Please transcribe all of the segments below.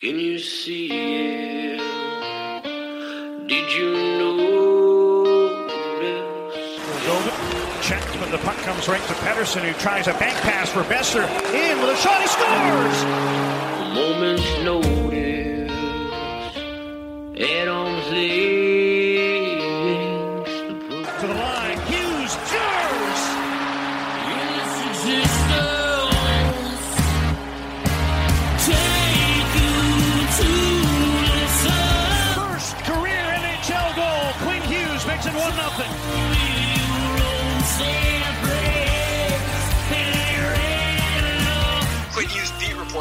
Can you see it? Did you? Moldova but the puck comes right to Pettersson, who tries a bank pass for Boeser. In with a shot, he scores! A moment's notice. At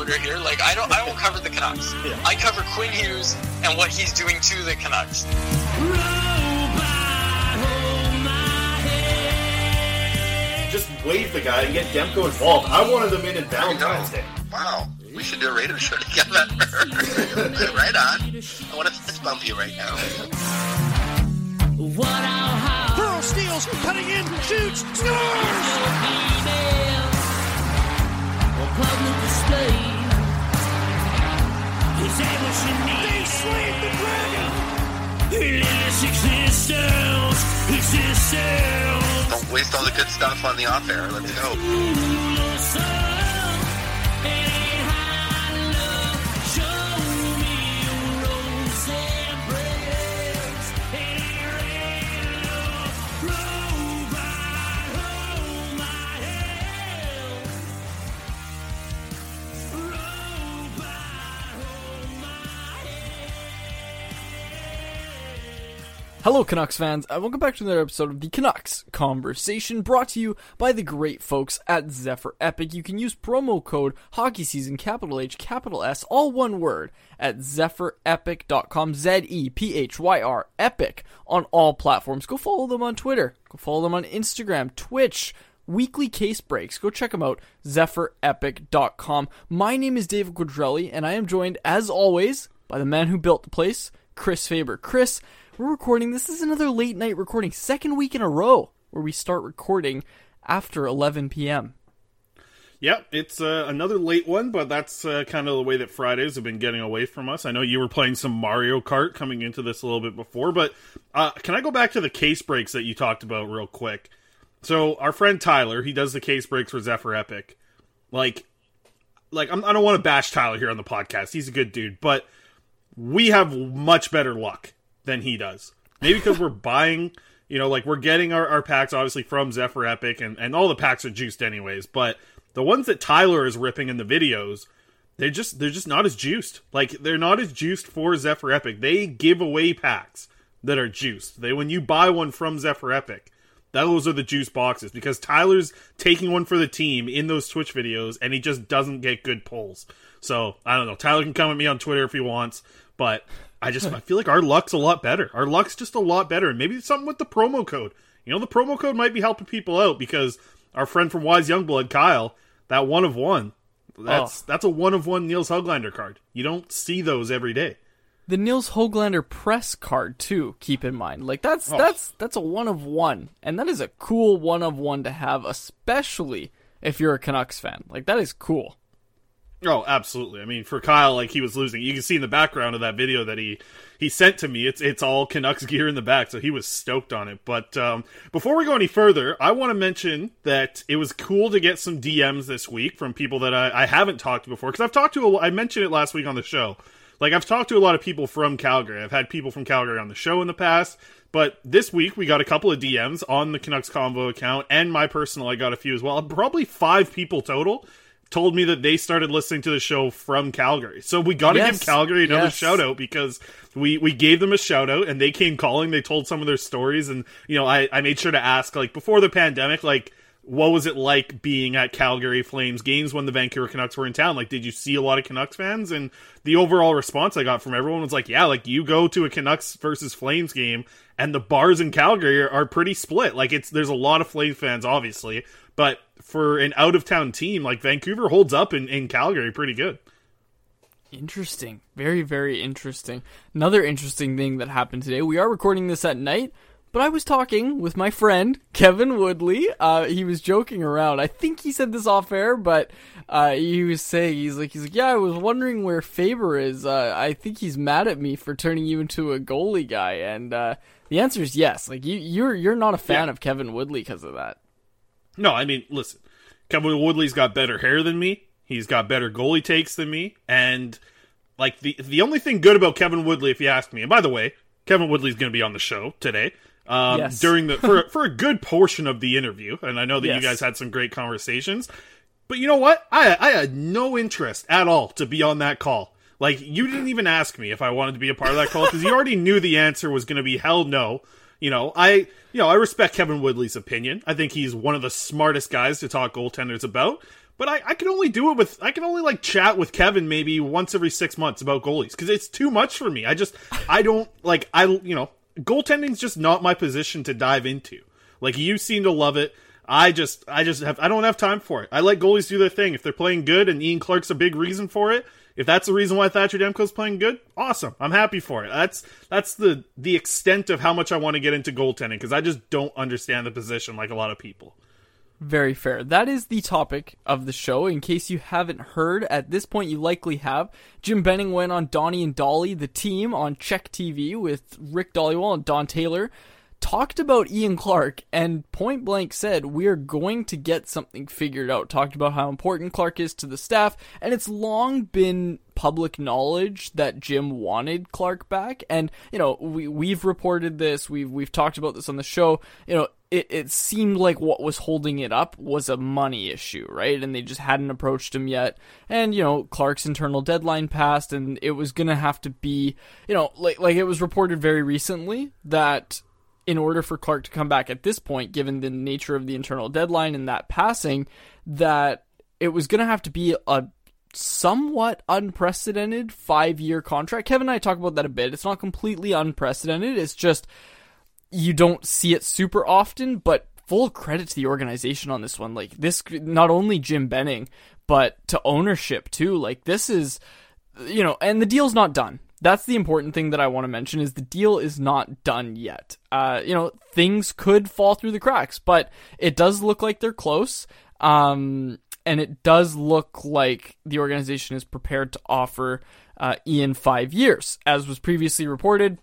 reporter here. Like I don't I won't cover the Canucks. I cover Quinn Hughes and what he's doing to the Canucks. Just wave the guy and get Demko involved. I wanted them in in Valentine's Day. Wow. We should do a radio show together. right on. I want to fist bump you right now. Pearl steals, cutting in, shoots, scores! They slayed the dragon! Don't waste all the good stuff on the off air. Let's go. Hello, Canucks fans, and welcome back to another episode of the Canucks Conversation, brought to you by the great folks at Zephyr Epic. You can use promo code Hockey Season, capital H, capital S, all one word, at zephyrepic.com, Z E P H Y R, Epic, on all platforms. Go follow them on Twitter, go follow them on Instagram, Twitch, weekly case breaks. Go check them out, zephyrepic.com. My name is David Quadrelli, and I am joined, as always, by the man who built the place, Chris Faber. Chris, we're recording. This is another late night recording, second week in a row where we start recording after 11 p.m. Yep, it's uh, another late one, but that's uh, kind of the way that Fridays have been getting away from us. I know you were playing some Mario Kart coming into this a little bit before, but uh, can I go back to the case breaks that you talked about real quick? So our friend Tyler, he does the case breaks for Zephyr Epic. Like, like I'm, I don't want to bash Tyler here on the podcast. He's a good dude, but we have much better luck than he does. Maybe because we're buying, you know, like we're getting our, our packs obviously from Zephyr Epic, and, and all the packs are juiced anyways. But the ones that Tyler is ripping in the videos, they're just they're just not as juiced. Like they're not as juiced for Zephyr Epic. They give away packs that are juiced. They when you buy one from Zephyr Epic, those are the juice boxes because Tyler's taking one for the team in those Twitch videos and he just doesn't get good pulls. So I don't know. Tyler can come at me on Twitter if he wants, but I just I feel like our luck's a lot better. Our luck's just a lot better, and maybe it's something with the promo code. You know, the promo code might be helping people out because our friend from Wise Youngblood, Kyle, that one of one, that's oh. that's a one of one Nils Hoglander card. You don't see those every day. The Nils Hoglander press card too. Keep in mind, like that's Oh. that's that's a one of one, and that is a cool one of one to have, especially if you're a Canucks fan. Like that is cool. Oh, absolutely. I mean, for Kyle, like he was losing. You can see in the background of that video that he he sent to me. It's it's all Canucks gear in the back, so he was stoked on it. But um, before we go any further, I want to mention that it was cool to get some DMs this week from people that I, I haven't talked to before because I've talked to. A, I mentioned it last week on the show. Like I've talked to a lot of people from Calgary. I've had people from Calgary on the show in the past. But this week we got a couple of DMs on the Canucks Convo account and my personal. I got a few as well. Probably five people total told me that they started listening to the show from Calgary. So we got to Yes. give Calgary another Yes. shout out because we we gave them a shout out and they came calling. They told some of their stories and you know I I made sure to ask like before the pandemic like what was it like being at Calgary Flames games when the Vancouver Canucks were in town? Like, did you see a lot of Canucks fans? And the overall response I got from everyone was like, yeah, like you go to a Canucks versus Flames game, and the bars in Calgary are, pretty split. Like, it's there's a lot of Flames fans, obviously, but for an out of town team, like Vancouver holds up in, in Calgary pretty good. Interesting. Very, very interesting. Another interesting thing that happened today. We are recording this at night, but I was talking with my friend Kevin Woodley. Uh, he was joking around. I think he said this off air, but uh, he was saying he's like he's like yeah. I was wondering where Faber is. Uh, I think he's mad at me for turning you into a goalie guy, and uh, the answer is yes. Like you, you're you're not a fan Yeah. of Kevin Woodley because of that. No, I mean, listen, Kevin Woodley's got better hair than me. He's got better goalie takes than me, and like the the only thing good about Kevin Woodley, if you ask me, and by the way, Kevin Woodley's going to be on the show today. Um, Yes. during the for for a good portion of the interview, and I know that Yes. you guys had some great conversations. But you know what? I I had no interest at all to be on that call. Like you didn't even ask me if I wanted to be a part of that call because you already knew the answer was going to be hell no. You know, I you know I respect Kevin Woodley's opinion. I think he's one of the smartest guys to talk goaltenders about. But I, I can only do it with I can only like chat with Kevin maybe once every six months about goalies because it's too much for me. I just I don't like I you know goaltending's just not my position to dive into. Like you seem to love it. I just I just have I don't have time for it. I let goalies do their thing. If they're playing good and Ian Clark's a big reason for it, if that's the reason why Thatcher Demko's playing good, awesome. I'm happy for it. That's that's the the extent of how much I want to get into goaltending because I just don't understand the position like a lot of people. Very fair. That is the topic of the show. In case you haven't heard, at this point you likely have. Jim Benning went on Donnie and Dhali, the team, on CHEK TV with Rick Dhaliwal and Don Taylor. Talked about Ian Clark and point blank said, We're going to get something figured out. Talked about how important Clark is to the staff, and it's long been public knowledge that Jim wanted Clark back. And, you know, we, we've reported this, we've, we've talked about this on the show. You know, it, it seemed like what was holding it up was a money issue, right? And they just hadn't approached him yet. And, you know, Clark's internal deadline passed and it was gonna have to be, you know, like, like it was reported very recently that in order for Clark to come back at this point, given the nature of the internal deadline and that passing, that it was gonna have to be a somewhat unprecedented five year contract. Kevin and I talk about that a bit. It's not completely unprecedented. It's just you don't see it super often, but full credit to the organization on this one. Like this, not only Jim Benning, but to ownership too. Like this is, you know, and the deal's not done. That's the important thing that I want to mention is the deal is not done yet. Uh, you know, things could fall through the cracks, but it does look like they're close. Um, and it does look like the organization is prepared to offer uh, Ian five years, as was previously reported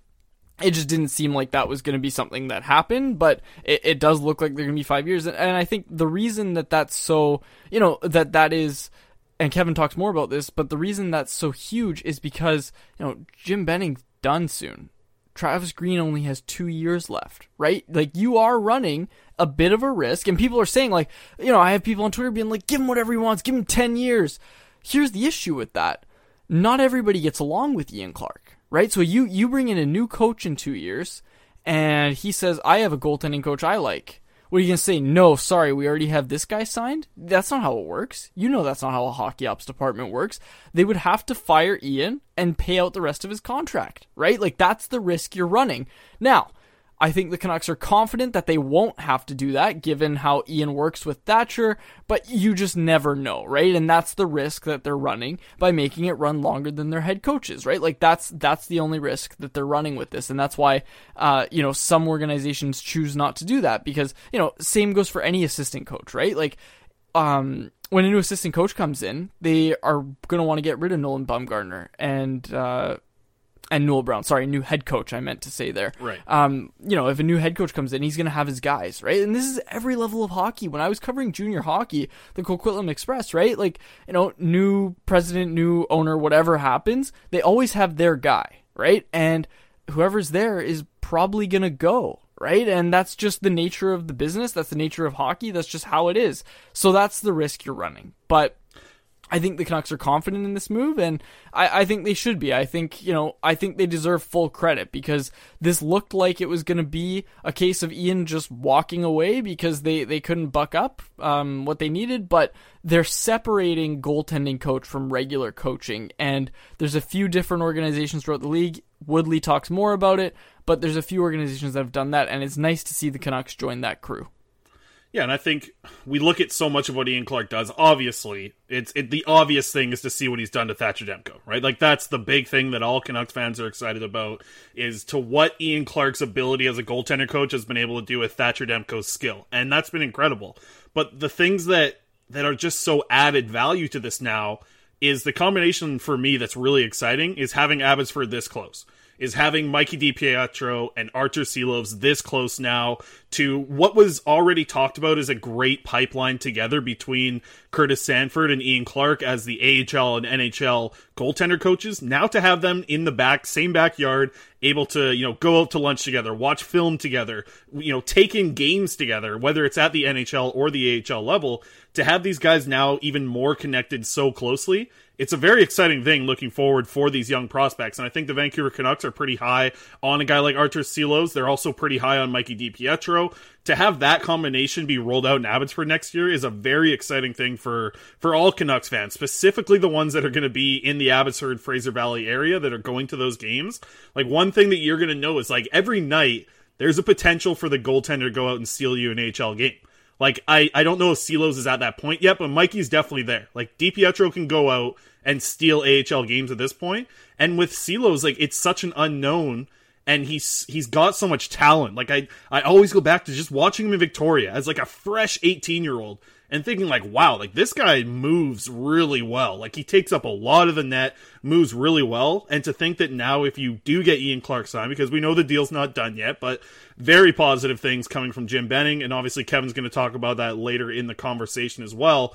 it just didn't seem like that was going to be something that happened, but it, it does look like they're going to be five years. And, and I think the reason that that's so, you know, that that is, and Kevin talks more about this, but the reason that's so huge is because, you know, Jim Benning's done soon. Travis Green only has two years left, right? Like you are running a bit of a risk, and people are saying like, you know, I have people on Twitter being like, give him whatever he wants, give him ten years. here's the issue with that. Not everybody gets along with Ian Clark, right? So you you bring in a new coach in 2 years and he says, "I have a goaltending coach I like." What are you to say? No, sorry, we already have this guy signed? That's not how it works. You know that's not how a hockey ops department works. They would have to fire Ian and pay out the rest of his contract, right? Like that's the risk you're running. Now, I think the Canucks are confident that they won't have to do that given how Ian works with Thatcher, but you just never know, right? And that's the risk that they're running by making it run longer than their head coaches, right? Like that's that's the only risk that they're running with this, and that's why uh, you know some organizations choose not to do that because you know same goes for any assistant coach, right? Like um, when a new assistant coach comes in, they are going to want to get rid of Nolan Baumgartner and uh, and Newell Brown. Sorry, new head coach. I meant to say there. Right. Um, you know, if a new head coach comes in, he's going to have his guys, right? And this is every level of hockey. When I was covering junior hockey, the Coquitlam Express, right? Like, you know, new president, new owner, whatever happens, they always have their guy, right? And whoever's there is probably going to go, right? And that's just the nature of the business. That's the nature of hockey. That's just how it is. So that's the risk you're running. But I think the Canucks are confident in this move, and I, I, think they should be. I think, you know, I think they deserve full credit because this looked like it was going to be a case of Ian just walking away because they, they couldn't buck up um, what they needed, but they're separating goaltending coach from regular coaching, and there's a few different organizations throughout the league. Woodley talks more about it, but there's a few organizations that have done that, and it's nice to see the Canucks join that crew. Yeah, and I think we look at so much of what Ian Clark does. Obviously, it's it, the obvious thing is to see what he's done to Thatcher Demko, right? Like that's the big thing that all Canucks fans are excited about is to what Ian Clark's ability as a goaltender coach has been able to do with Thatcher Demko's skill, and that's been incredible. But the things that that are just so added value to this now is the combination for me that's really exciting is having Abbotsford this close is having Mikey DiPietro and Artur Silovs this close now to what was already talked about as a great pipeline together between Curtis Sanford and Ian Clark as the AHL and NHL goaltender coaches. Now to have them in the back, same backyard, able to, you know, go out to lunch together, watch film together, you know, take in games together, whether it's at the NHL or the AHL level, to have these guys now even more connected so closely it's a very exciting thing looking forward for these young prospects. And I think the Vancouver Canucks are pretty high on a guy like Artur Silovs. They're also pretty high on Mikey DiPietro. To have that combination be rolled out in Abbotsford next year is a very exciting thing for, for all Canucks fans, specifically the ones that are going to be in the Abbotsford Fraser Valley area that are going to those games. Like one thing that you're going to know is like every night there's a potential for the goaltender to go out and steal you an AHL game. Like I, I don't know if Silovs is at that point yet, but Mikey's definitely there. Like DiPietro can go out and steal AHL games at this point. And with Silovs, like it's such an unknown and he's he's got so much talent. Like I I always go back to just watching him in Victoria as like a fresh 18 year old and thinking like, wow, like this guy moves really well. Like he takes up a lot of the net, moves really well. And to think that now if you do get Ian Clark signed, because we know the deal's not done yet, but very positive things coming from Jim Benning, and obviously Kevin's going to talk about that later in the conversation as well.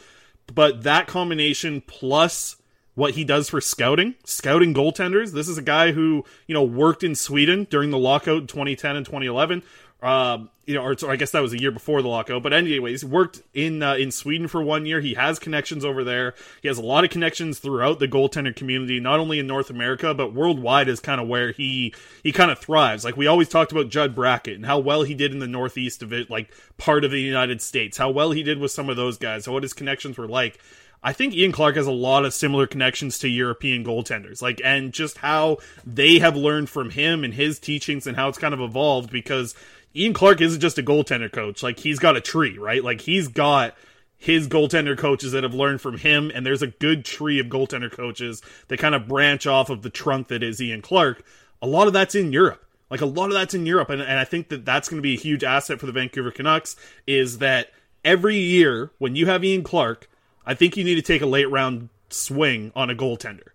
But that combination plus what he does for scouting, scouting goaltenders. This is a guy who, you know, worked in Sweden during the lockout in 2010 and 2011. Uh, you know, or, or, I guess that was a year before the lockout. But anyways, worked in uh, in Sweden for one year. He has connections over there. He has a lot of connections throughout the goaltender community, not only in North America but worldwide. Is kind of where he he kind of thrives. Like we always talked about Judd Brackett and how well he did in the Northeast of it, like part of the United States. How well he did with some of those guys. What his connections were like. I think Ian Clark has a lot of similar connections to European goaltenders, like, and just how they have learned from him and his teachings and how it's kind of evolved because Ian Clark isn't just a goaltender coach. Like, he's got a tree, right? Like, he's got his goaltender coaches that have learned from him, and there's a good tree of goaltender coaches that kind of branch off of the trunk that is Ian Clark. A lot of that's in Europe. Like, a lot of that's in Europe, and, and I think that that's going to be a huge asset for the Vancouver Canucks is that every year when you have Ian Clark, I think you need to take a late round swing on a goaltender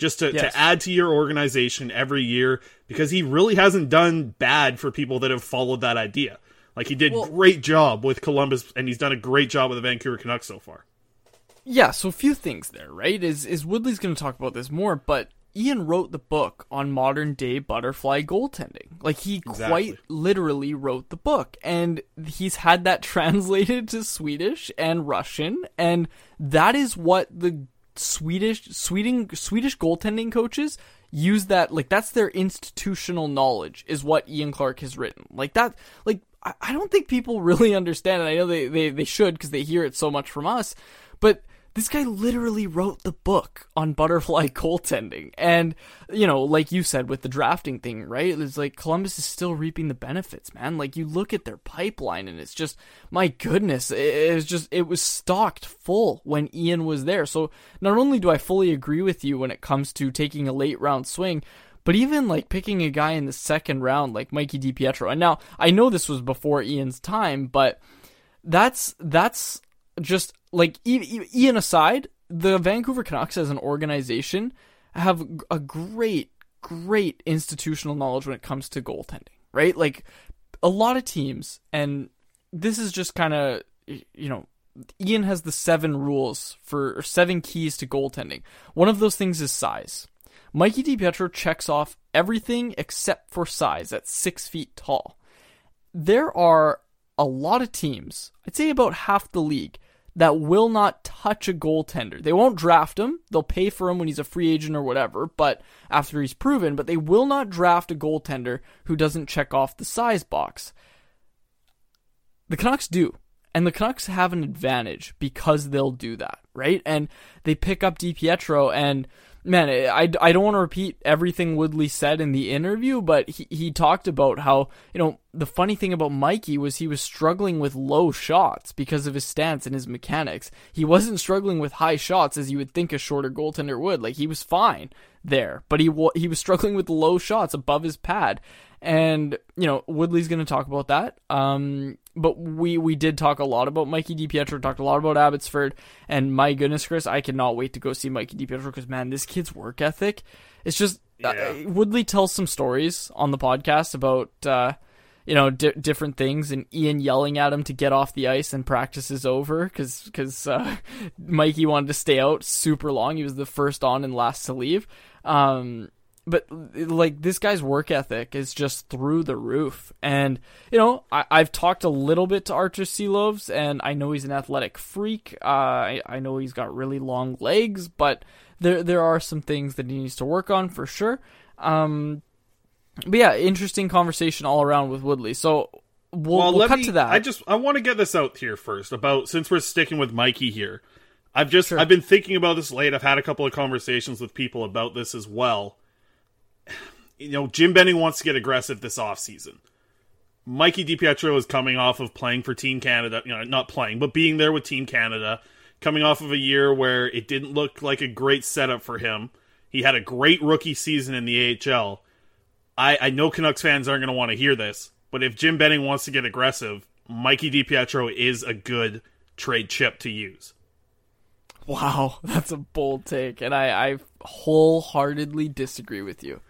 just to, yes. to add to your organization every year because he really hasn't done bad for people that have followed that idea. Like he did well, great job with Columbus and he's done a great job with the Vancouver Canucks so far. Yeah, so a few things there, right? Is is Woodley's going to talk about this more, but Ian wrote the book on modern day butterfly goaltending. Like he exactly. quite literally wrote the book and he's had that translated to Swedish and Russian and that is what the Swedish Sweden Swedish goaltending coaches use that like that's their institutional knowledge is what Ian Clark has written. Like that like I, I don't think people really understand and I know they they, they should because they hear it so much from us, but this guy literally wrote the book on butterfly goaltending. And, you know, like you said with the drafting thing, right? It's like Columbus is still reaping the benefits, man. Like you look at their pipeline and it's just, my goodness, it, was just, it was stocked full when Ian was there. So not only do I fully agree with you when it comes to taking a late round swing, but even like picking a guy in the second round like Mikey DiPietro. And now I know this was before Ian's time, but that's that's just like Ian aside, the Vancouver Canucks as an organization have a great, great institutional knowledge when it comes to goaltending, right? Like a lot of teams, and this is just kind of, you know, Ian has the seven rules for or seven keys to goaltending. One of those things is size. Mikey DiPietro checks off everything except for size at six feet tall. There are a lot of teams, I'd say about half the league, that will not touch a goaltender. They won't draft him. They'll pay for him when he's a free agent or whatever, but after he's proven, but they will not draft a goaltender who doesn't check off the size box. The Canucks do. And the Canucks have an advantage because they'll do that, right? And they pick up DiPietro and man, I, I don't want to repeat everything Woodley said in the interview, but he, he talked about how, you know, the funny thing about Mikey was he was struggling with low shots because of his stance and his mechanics. He wasn't struggling with high shots as you would think a shorter goaltender would. Like he was fine there, but he he was struggling with low shots above his pad. And you know Woodley's going to talk about that. Um, but we we did talk a lot about Mikey DiPietro, talked a lot about Abbotsford, and my goodness, Chris, I cannot wait to go see Mikey DiPietro because man, this kid's work ethic, it's just uh, Woodley tells some stories on the podcast about uh, you know di- different things, and Ian yelling at him to get off the ice and practice is over because because uh, Mikey wanted to stay out super long. He was the first on and last to leave. Um, but like this guy's work ethic is just through the roof. And you know, I, have talked a little bit to Artur Silovs, and I know he's an athletic freak. Uh, I, I know he's got really long legs, but there there are some things that he needs to work on for sure. Um, but yeah, interesting conversation all around with Woodley. So we'll, well, we'll cut me, to that. I just I want to get this out here first about since we're sticking with Mikey here. I've just sure. I've been thinking about this late. I've had a couple of conversations with people about this as well you know, Jim Benning wants to get aggressive this offseason. Mikey DiPietro is coming off of playing for Team Canada, you know, not playing, but being there with Team Canada, coming off of a year where it didn't look like a great setup for him. He had a great rookie season in the AHL. I, I know Canucks fans aren't going to want to hear this, but if Jim Benning wants to get aggressive, Mikey DiPietro is a good trade chip to use. Wow, that's a bold take, and I, I wholeheartedly disagree with you.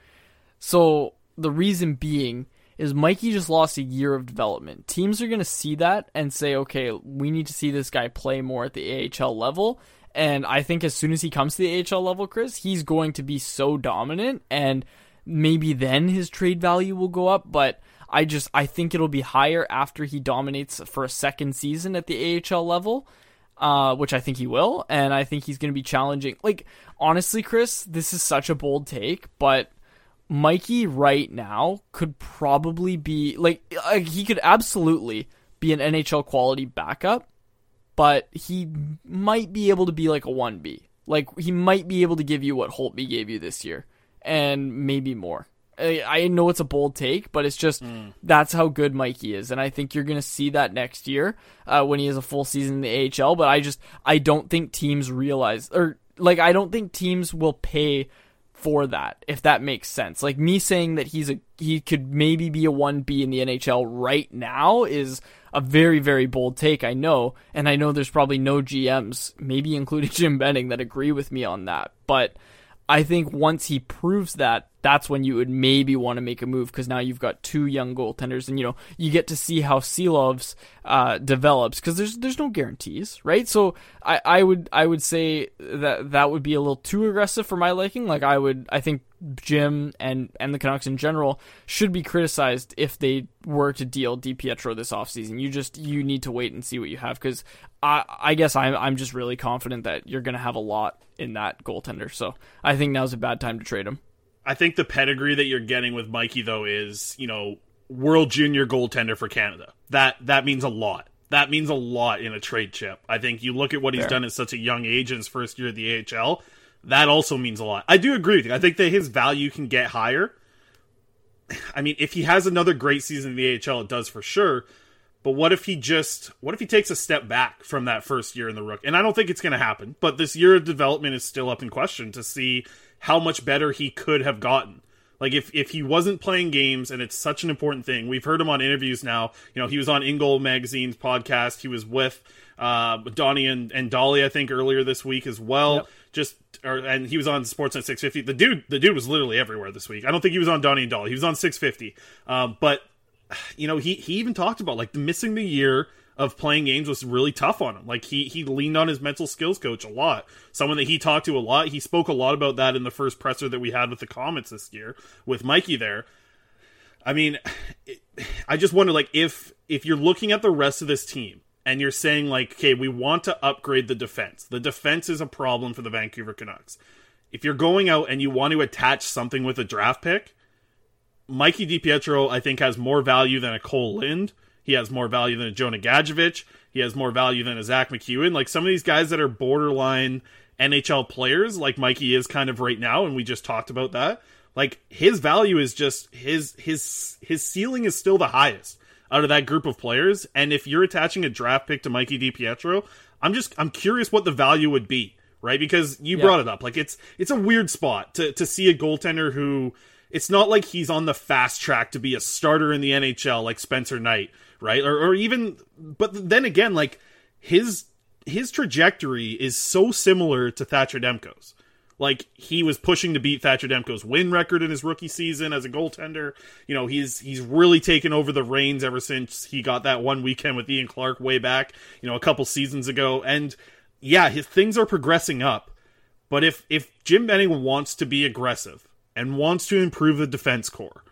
So the reason being is Mikey just lost a year of development. Teams are going to see that and say, okay, we need to see this guy play more at the AHL level. And I think as soon as he comes to the AHL level, Chris, he's going to be so dominant and maybe then his trade value will go up. But I just, I think it'll be higher after he dominates for a second season at the AHL level. Uh, which I think he will, and I think he's going to be challenging. Like, honestly, Chris, this is such a bold take, but Mikey right now could probably be like he could absolutely be an NHL quality backup, but he might be able to be like a 1B. Like he might be able to give you what Holtby gave you this year and maybe more. I, I know it's a bold take, but it's just mm. that's how good Mikey is, and I think you're gonna see that next year uh, when he has a full season in the AHL. But I just I don't think teams realize or like I don't think teams will pay for that, if that makes sense. Like me saying that he's a he could maybe be a 1B in the NHL right now is a very very bold take, I know, and I know there's probably no GMs, maybe including Jim Benning that agree with me on that. But I think once he proves that, that's when you would maybe want to make a move because now you've got two young goaltenders, and you know you get to see how Silovs uh, develops because there's there's no guarantees, right? So I, I would I would say that that would be a little too aggressive for my liking. Like I would I think Jim and and the Canucks in general should be criticized if they were to deal DiPietro this offseason. You just you need to wait and see what you have because I I guess I'm I'm just really confident that you're going to have a lot in that goaltender. So I think now's a bad time to trade him. I think the pedigree that you're getting with Mikey though is, you know, world junior goaltender for Canada. That that means a lot. That means a lot in a trade chip. I think you look at what he's Fair. done at such a young age in his first year at the AHL. That also means a lot. I do agree with you. I think that his value can get higher. I mean, if he has another great season in the AHL, it does for sure. But what if he just what if he takes a step back from that first year in the rook? And I don't think it's going to happen. But this year of development is still up in question to see how much better he could have gotten. Like if if he wasn't playing games, and it's such an important thing. We've heard him on interviews now. You know, he was on InGoal Magazine's podcast. He was with uh, Donnie and, and Dhali, I think, earlier this week as well. Yep. Just or, and he was on Sportsnet 650. The dude, the dude was literally everywhere this week. I don't think he was on Donnie and Dhali. He was on 650. Um, but you know, he he even talked about like missing the year of playing games was really tough on him. Like he he leaned on his mental skills coach a lot. Someone that he talked to a lot. He spoke a lot about that in the first presser that we had with the Comets this year with Mikey there. I mean, it, I just wonder like if if you're looking at the rest of this team and you're saying like, okay, we want to upgrade the defense. The defense is a problem for the Vancouver Canucks. If you're going out and you want to attach something with a draft pick, Mikey DiPietro, I think, has more value than a Kole Lind. He has more value than a Jonah Gadjovich. He has more value than a Zack MacEwen. Like some of these guys that are borderline NHL players, like Mikey is kind of right now, and we just talked about that. Like his value is just his his his ceiling is still the highest out of that group of players. And if you're attaching a draft pick to Mikey DiPietro, I'm just I'm curious what the value would be, right? Because you Yeah. brought it up. Like it's it's a weird spot to to see a goaltender who it's not like he's on the fast track to be a starter in the NHL like Spencer Knight, right? Or or even but then again, like his his trajectory is so similar to Thatcher Demko's. Like he was pushing to beat Thatcher Demko's win record in his rookie season as a goaltender. You know, he's he's really taken over the reins ever since he got that one weekend with Ian Clark way back, you know, a couple seasons ago. And yeah, his things are progressing up. But if if Jim Benning wants to be aggressive and wants to improve the defense core,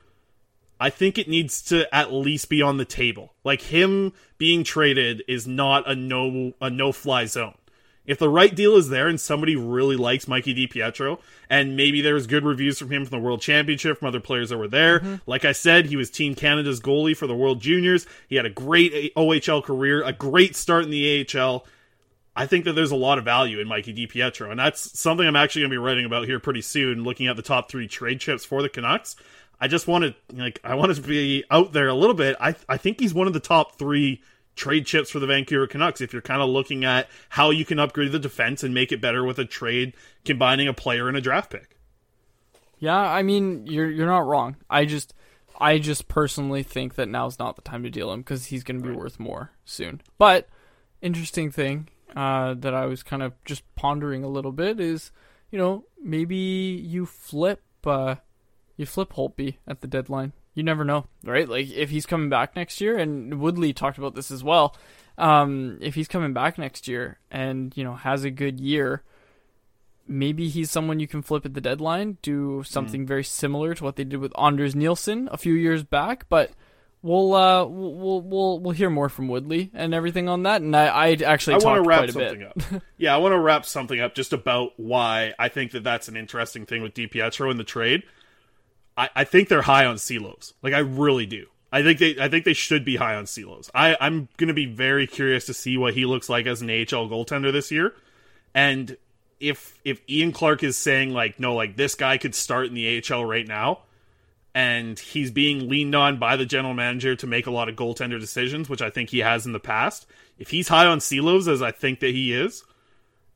I think it needs to at least be on the table. Like him being traded is not a no a no fly zone. If the right deal is there and somebody really likes Mikey DiPietro, and maybe there's good reviews from him from the World Championship, from other players that were there. Mm-hmm. Like I said, he was Team Canada's goalie for the World Juniors. He had a great OHL career, a great start in the AHL. I think that there's a lot of value in Mikey DiPietro, and that's something I'm actually going to be writing about here pretty soon, looking at the top three trade chips for the Canucks. I just want to like I want to be out there a little bit. I I think he's one of the top three trade chips for the Vancouver Canucks. If you're kind of looking at how you can upgrade the defense and make it better with a trade combining a player and a draft pick. Yeah, I mean you're you're not wrong. I just I just personally think that now's not the time to deal him because he's going to be worth more soon. But interesting thing uh, that I was kind of just pondering a little bit is, you know, maybe you flip uh, you flip Holtby at the deadline. You never know, right? Like if he's coming back next year, and Woodley talked about this as well. Um, if he's coming back next year and you know has a good year, maybe he's someone you can flip at the deadline, do something very similar to what they did with Anders Nilsson a few years back. But we'll uh, we'll we'll we'll, we'll hear more from Woodley and everything on that. And I I actually I want to wrap something up. yeah, I want to wrap something up just about why I think that that's an interesting thing with DiPietro in the trade. I, I think they're high on Silovs. Like I really do. I think they I think they should be high on Silovs. I I'm going to be very curious to see what he looks like as an AHL goaltender this year. And if if Ian Clark is saying like no like this guy could start in the AHL right now and he's being leaned on by the general manager to make a lot of goaltender decisions, which I think he has in the past. If he's high on Silovs as I think that he is,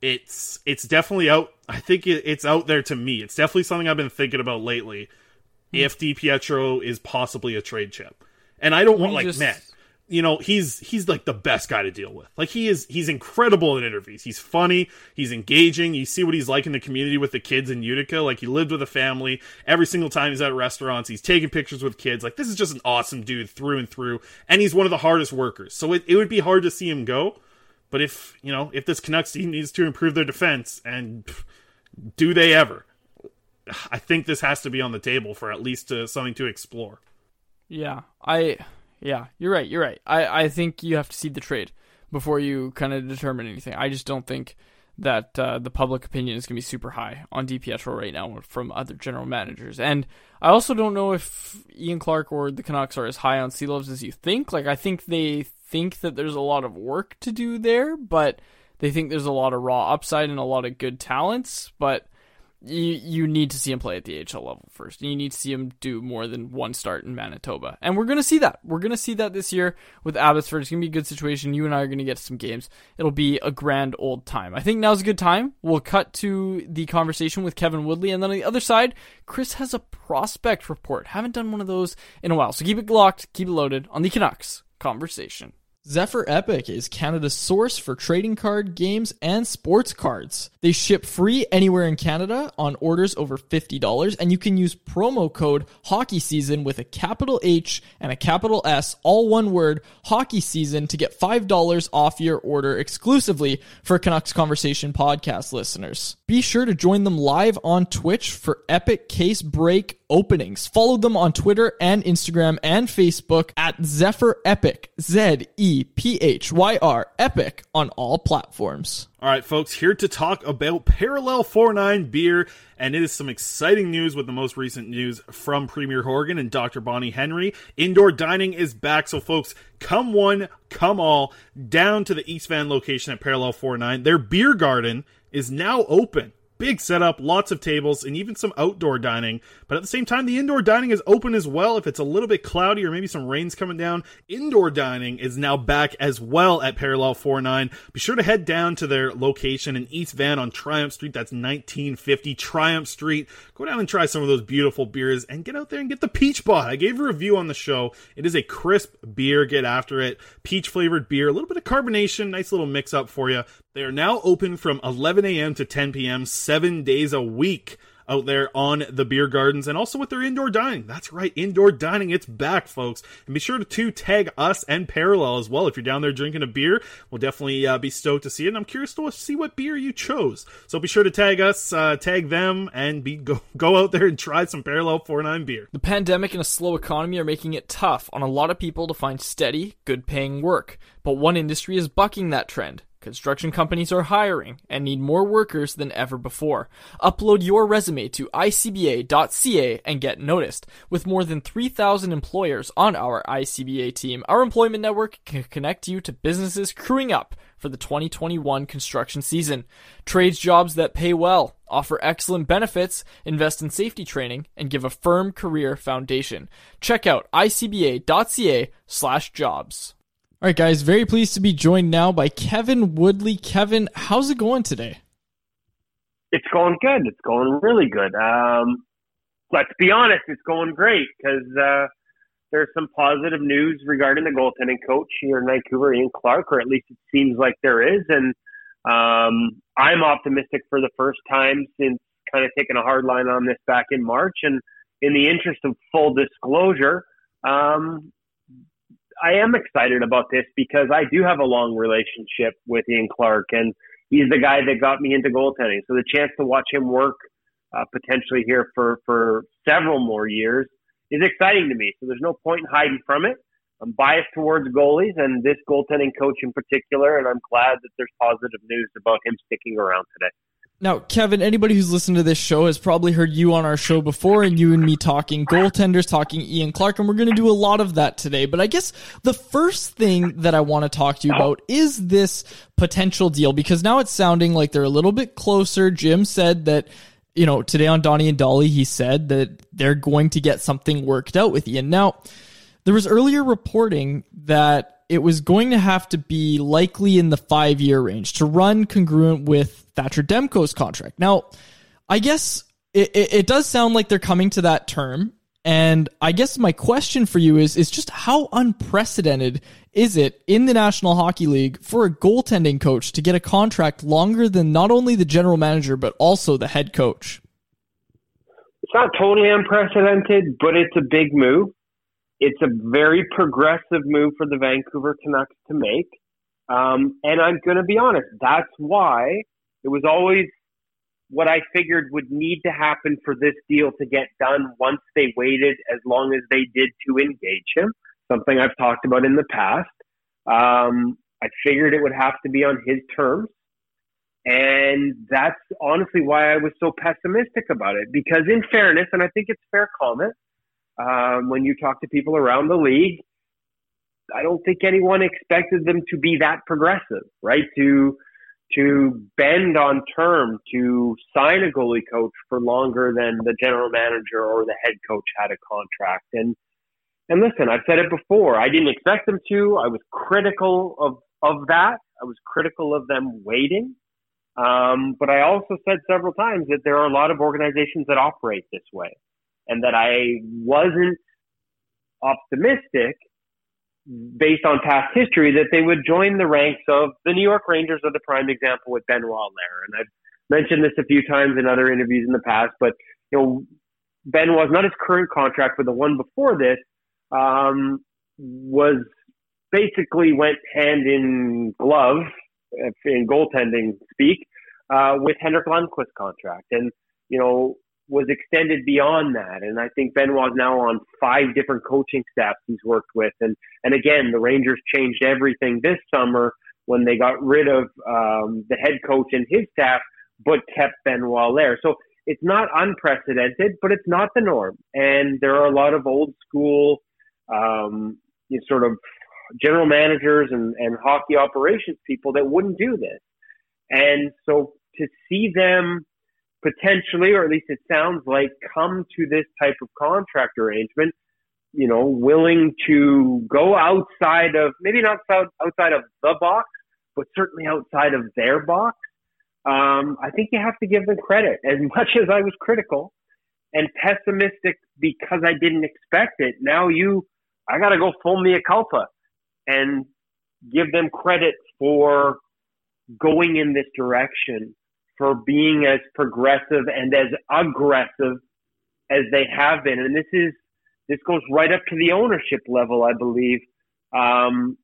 it's it's definitely out. I think it, it's out there to me. It's definitely something I've been thinking about lately. If DiPietro is possibly a trade chip, and I don't want like just- man, you know he's he's like the best guy to deal with. Like he is he's incredible in interviews. He's funny. He's engaging. You see what he's like in the community with the kids in Utica. Like he lived with a family. Every single time he's at restaurants, he's taking pictures with kids. Like this is just an awesome dude through and through. And he's one of the hardest workers. So it, it would be hard to see him go. But if you know if this Canucks team needs to improve their defense, and pff, do they ever? I think this has to be on the table for at least uh, something to explore. Yeah, I yeah, you're right. You're right. I I think you have to see the trade before you kind of determine anything. I just don't think that uh, the public opinion is going to be super high on DiPietro right now from other general managers. And I also don't know if Ian Clark or the Canucks are as high on Silovs as you think. Like I think they think that there's a lot of work to do there, but they think there's a lot of raw upside and a lot of good talents, but you you need to see him play at the AHL level first. You need to see him do more than one start in Manitoba, and we're gonna see that. We're gonna see that this year with Abbotsford. It's gonna be a good situation. You and I are gonna get some games. It'll be a grand old time. I think now's a good time. We'll cut to the conversation with Kevin Woodley, and then on the other side, Chris has a prospect report. Haven't done one of those in a while, so keep it locked, keep it loaded on the Canucks conversation. Zephyr Epic is Canada's source for trading card games and sports cards. They ship free anywhere in Canada on orders over $50, and you can use promo code hockey season with a capital H and a capital S, all one word, hockey season, to get $5 off your order exclusively for Canucks Conversation podcast listeners. Be sure to join them live on Twitch for epic case break openings. Follow them on Twitter and Instagram and Facebook at Zephyr Epic, Z E P H Y R, Epic on all platforms. All right, folks, here to talk about Parallel 49 beer, and it is some exciting news with the most recent news from Premier Horgan and Dr. Bonnie Henry. Indoor dining is back, so folks, come one, come all, down to the East Van location at Parallel 49. Their beer garden is now open. Big setup, lots of tables, and even some outdoor dining. But at the same time, the indoor dining is open as well. If it's a little bit cloudy or maybe some rain's coming down, indoor dining is now back as well at Parallel 49. Be sure to head down to their location in East Van on Triumph Street. That's 1950 Triumph Street. Go down and try some of those beautiful beers and get out there and get the Peach Bot. I gave a review on the show. It is a crisp beer. Get after it. Peach flavored beer, a little bit of carbonation, nice little mix up for you. They are now open from 11 a.m. to 10 p.m., seven days a week out there on the beer gardens and also with their indoor dining. That's right, indoor dining. It's back, folks. And be sure to, to tag us and Parallel as well. If you're down there drinking a beer, we'll definitely uh, be stoked to see it. And I'm curious to see what beer you chose. So be sure to tag us, uh, tag them, and be go, go out there and try some Parallel 49 beer. The pandemic and a slow economy are making it tough on a lot of people to find steady, good paying work. But one industry is bucking that trend. Construction companies are hiring and need more workers than ever before. Upload your resume to icba.ca and get noticed. With more than 3,000 employers on our ICBA team, our employment network can connect you to businesses crewing up for the 2021 construction season. Trades jobs that pay well, offer excellent benefits, invest in safety training, and give a firm career foundation. Check out icba.ca slash jobs. All right, guys, very pleased to be joined now by Kevin Woodley. Kevin, how's it going today? It's going good. It's going really good. Um, let's be honest, it's going great because uh, there's some positive news regarding the goaltending coach here in Vancouver, Ian Clark, or at least it seems like there is. And um, I'm optimistic for the first time since kind of taking a hard line on this back in March. And in the interest of full disclosure, um, I am excited about this because I do have a long relationship with Ian Clark, and he's the guy that got me into goaltending. So the chance to watch him work uh, potentially here for for several more years is exciting to me. So there's no point in hiding from it. I'm biased towards goalies and this goaltending coach in particular, and I'm glad that there's positive news about him sticking around today. Now, Kevin, anybody who's listened to this show has probably heard you on our show before and you and me talking goaltenders, talking Ian Clark, and we're going to do a lot of that today. But I guess the first thing that I want to talk to you about is this potential deal because now it's sounding like they're a little bit closer. Jim said that, you know, today on Donnie and Dhali, he said that they're going to get something worked out with Ian. Now, there was earlier reporting that it was going to have to be likely in the five year range to run congruent with Thatcher Demko's contract. Now, I guess it, it, it, does sound like they're coming to that term. And I guess my question for you is, is just how unprecedented is it in the National Hockey League for a goaltending coach to get a contract longer than not only the general manager, but also the head coach? It's not totally unprecedented, but it's a big move. It's a very progressive move for the Vancouver Canucks to make. Um, and I'm going to be honest, that's why it was always what I figured would need to happen for this deal to get done once they waited as long as they did to engage him, something I've talked about in the past. Um, I figured it would have to be on his terms. And that's honestly why I was so pessimistic about it. Because, in fairness, and I think it's fair comment, um, when you talk to people around the league, I don't think anyone expected them to be that progressive, right? To to bend on term to sign a goalie coach for longer than the general manager or the head coach had a contract. And and listen, I've said it before. I didn't expect them to. I was critical of of that. I was critical of them waiting. Um, but I also said several times that there are a lot of organizations that operate this way, and that I wasn't optimistic based on past history that they would join the ranks of the New York Rangers are the prime example with Benoit Allaire. And I've mentioned this a few times in other interviews in the past, but you know, Benoit's not his current contract, but the one before this um, was basically went hand in glove in goaltending speak uh, with Henrik Lundqvist's contract, and you know was extended beyond that. And I think Benoit's now on five different coaching staffs he's worked with. And, and again, the Rangers changed everything this summer when they got rid of um, the head coach and his staff, but kept Benoit there. So it's not unprecedented, but it's not the norm. And there are a lot of old school, um, you know, sort of general managers and, and hockey operations people that wouldn't do this. And so to see them potentially, or at least it sounds like, come to this type of contract arrangement, you know, willing to go outside of maybe not outside of the box, but certainly outside of their box. Um, I think you have to give them credit. As much as I was critical and pessimistic because I didn't expect it, now you, I got to go full mea culpa and give them credit for going in this direction for being as progressive and as aggressive as they have been. And this is this goes right up to the ownership level, I believe, um,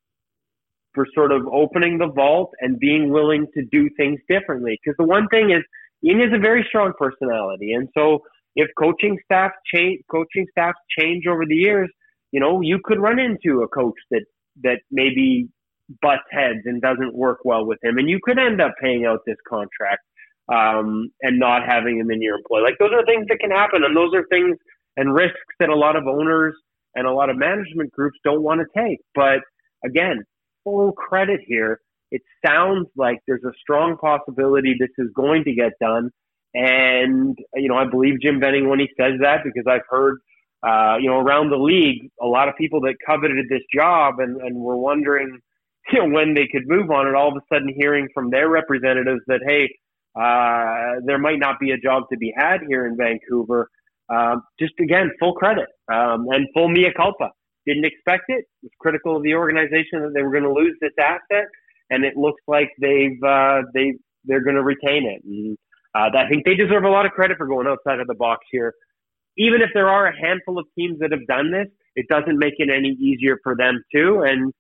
for sort of opening the vault and being willing to do things differently. Because the one thing is, Ian is a very strong personality, and so if coaching staff change, coaching staffs change over the years, you know, you could run into a coach that that maybe butts heads and doesn't work well with him, and you could end up paying out this contract um, and not having him in your employ. Like those are things that can happen, and those are things and risks that a lot of owners and a lot of management groups don't want to take. But again, full credit here. It sounds like there's a strong possibility this is going to get done. And, you know, I believe Jim Benning when he says that because I've heard, uh, you know, around the league, a lot of people that coveted this job and, and were wondering, you know, when they could move on it, all of a sudden hearing from their representatives that, hey, uh, there might not be a job to be had here in Vancouver. Um, just again, full credit um, and full mea culpa. Didn't expect it. Was critical of the organization that they were going to lose this asset, and it looks like they've uh, they they're going to retain it. And uh, I think they deserve a lot of credit for going outside of the box here. Even if there are a handful of teams that have done this, it doesn't make it any easier for them too. And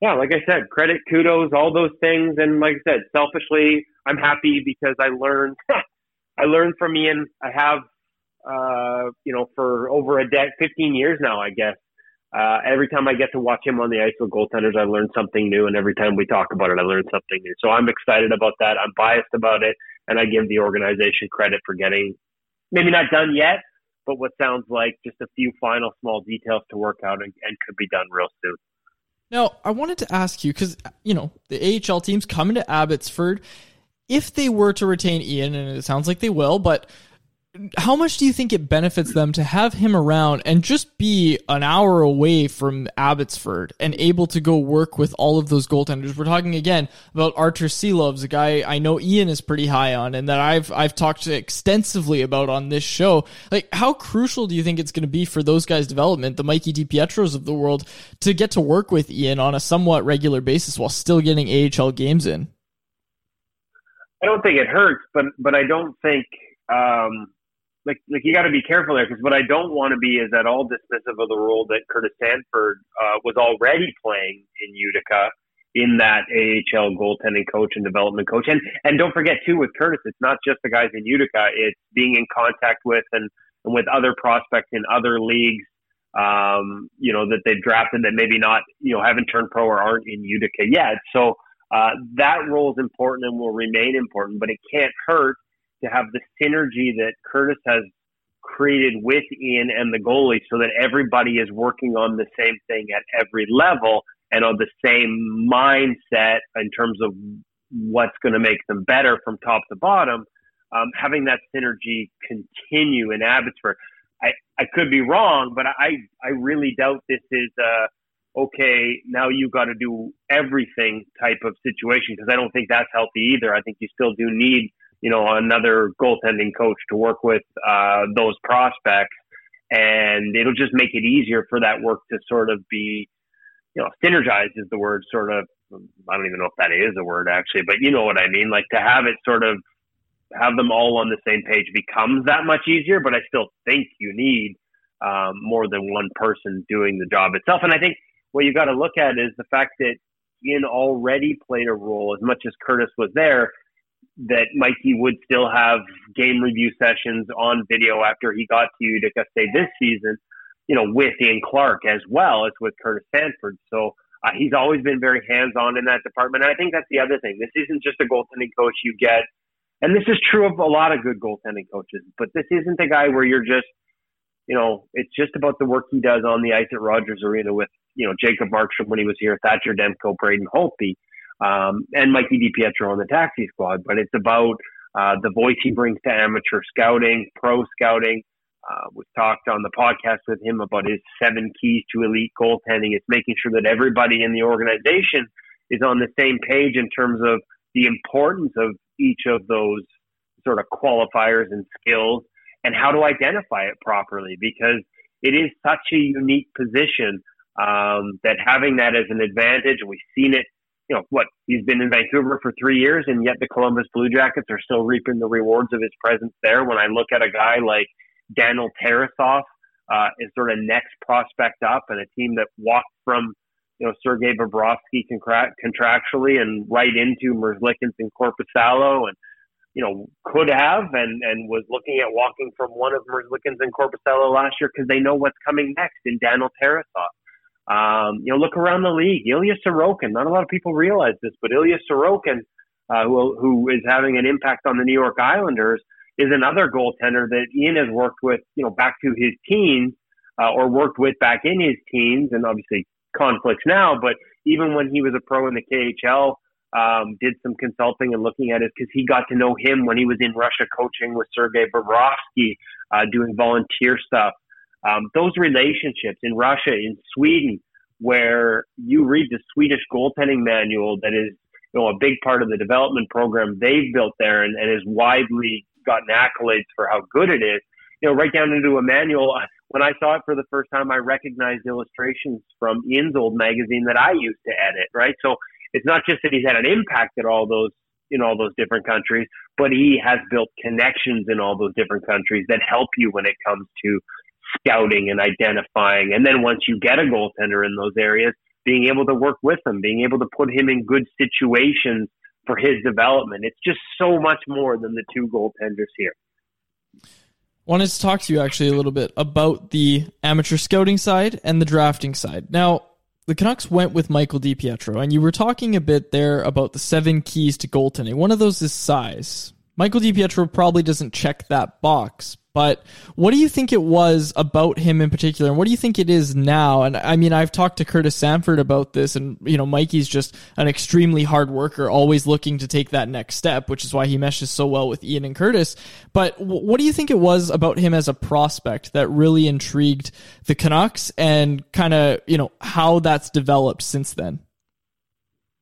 yeah, like I said, credit, kudos, all those things. And like I said, selfishly, I'm happy because I learned, I learned from Ian. I have, uh, you know, for over a decade, 15 years now, I guess. Uh, every time I get to watch him on the ice with goaltenders, I learn something new. And every time we talk about it, I learn something new. So I'm excited about that. I'm biased about it. And I give the organization credit for getting, maybe not done yet, but what sounds like just a few final small details to work out and, and could be done real soon. Now, I wanted to ask you because you know the AHL teams coming to Abbotsford. If they were to retain Ian, and it sounds like they will, but how much do you think it benefits them to have him around and just be an hour away from Abbotsford and able to go work with all of those goaltenders? We're talking again about Artur Silovs, a guy I know Ian is pretty high on and that I've I've talked extensively about on this show. Like, how crucial do you think it's going to be for those guys' development, the Mikey DiPietros of the world, to get to work with Ian on a somewhat regular basis while still getting AHL games in? I don't think it hurts, but but I don't think. Um like like you got to be careful there because what I don't want to be is at all dismissive of the role that Curtis Sanford uh, was already playing in Utica. in that AHL goaltending coach and development coach. And and don't forget too with Curtis, it's not just the guys in Utica; it's being in contact with and, and with other prospects in other leagues. Um, you know that they've drafted that maybe not you know haven't turned pro or aren't in Utica yet. So uh, that role is important and will remain important, but it can't hurt to have the synergy that Curtis has created with Ian and the goalie so that everybody is working on the same thing at every level and on the same mindset in terms of what's going to make them better from top to bottom. Um, having that synergy continue in Abbotsford. I, I could be wrong, but I, I really doubt this is uh, okay. Now you got to do everything type of situation because I don't think that's healthy either. I think you still do need you know, another goaltending coach to work with uh, those prospects, and it'll just make it easier for that work to sort of be, you know, synergized is the word. Sort of, I don't even know if that is a word actually, but you know what I mean. Like to have it sort of have them all on the same page becomes that much easier. But I still think you need um, more than one person doing the job itself. And I think what you got to look at is the fact that Ian already played a role as much as Curtis was there that Mikey would still have game review sessions on video after he got to Utica say this season, you know, with Ian Clark as well as with Curtis Sanford. So uh, he's always been very hands on in that department. And I think that's the other thing. This isn't just a goaltending coach you get, and this is true of a lot of good goaltending coaches, but this isn't a guy where you're just, you know, it's just about the work he does on the ice at Rogers Arena with, you know, Jacob Markstrom when he was here, Thatcher Demko, Braden Holtby um, and Mikey DiPietro on the taxi squad. But it's about uh, the voice he brings to amateur scouting, pro scouting. Uh, we've talked on the podcast with him about his seven keys to elite goaltending. It's making sure that everybody in the organization is on the same page in terms of the importance of each of those sort of qualifiers and skills and how to identify it properly because it is such a unique position um, that having that as an advantage, we've seen it you know what he's been in Vancouver for three years, and yet the Columbus Blue Jackets are still reaping the rewards of his presence there. When I look at a guy like Daniel Tarasov, uh, is sort of next prospect up, and a team that walked from you know Sergei Bobrovsky contractually and right into Merzlikins and Korpisalo, and you know could have and and was looking at walking from one of Merzlikins and Korpisalo last year because they know what's coming next in Daniel Tarasov. Um, you know, look around the league. Ilya Sorokin. Not a lot of people realize this, but Ilya Sorokin, uh, who who is having an impact on the New York Islanders, is another goaltender that Ian has worked with. You know, back to his teens, uh, or worked with back in his teens, and obviously conflicts now. But even when he was a pro in the KHL, um, did some consulting and looking at it because he got to know him when he was in Russia coaching with Sergei Bobrovsky, uh, doing volunteer stuff. Um, those relationships in Russia, in Sweden, where you read the Swedish goaltending manual that is you know a big part of the development program they've built there and, and is widely gotten accolades for how good it is. You know, right down into a manual. When I saw it for the first time, I recognized illustrations from Ian's old magazine that I used to edit. Right, so it's not just that he's had an impact at all those in all those different countries, but he has built connections in all those different countries that help you when it comes to scouting and identifying. And then once you get a goaltender in those areas, being able to work with him, being able to put him in good situations for his development. It's just so much more than the two goaltenders here. Wanted to talk to you actually a little bit about the amateur scouting side and the drafting side. Now, the Canucks went with Michael DiPietro, and you were talking a bit there about the seven keys to goaltending. One of those is size. Michael DiPietro probably doesn't check that box, but what do you think it was about him in particular, and what do you think it is now? And I mean, I've talked to Curtis Sanford about this, and you know, Mikey's just an extremely hard worker, always looking to take that next step, which is why he meshes so well with Ian and Curtis. But what do you think it was about him as a prospect that really intrigued the Canucks, and kind of you know how that's developed since then?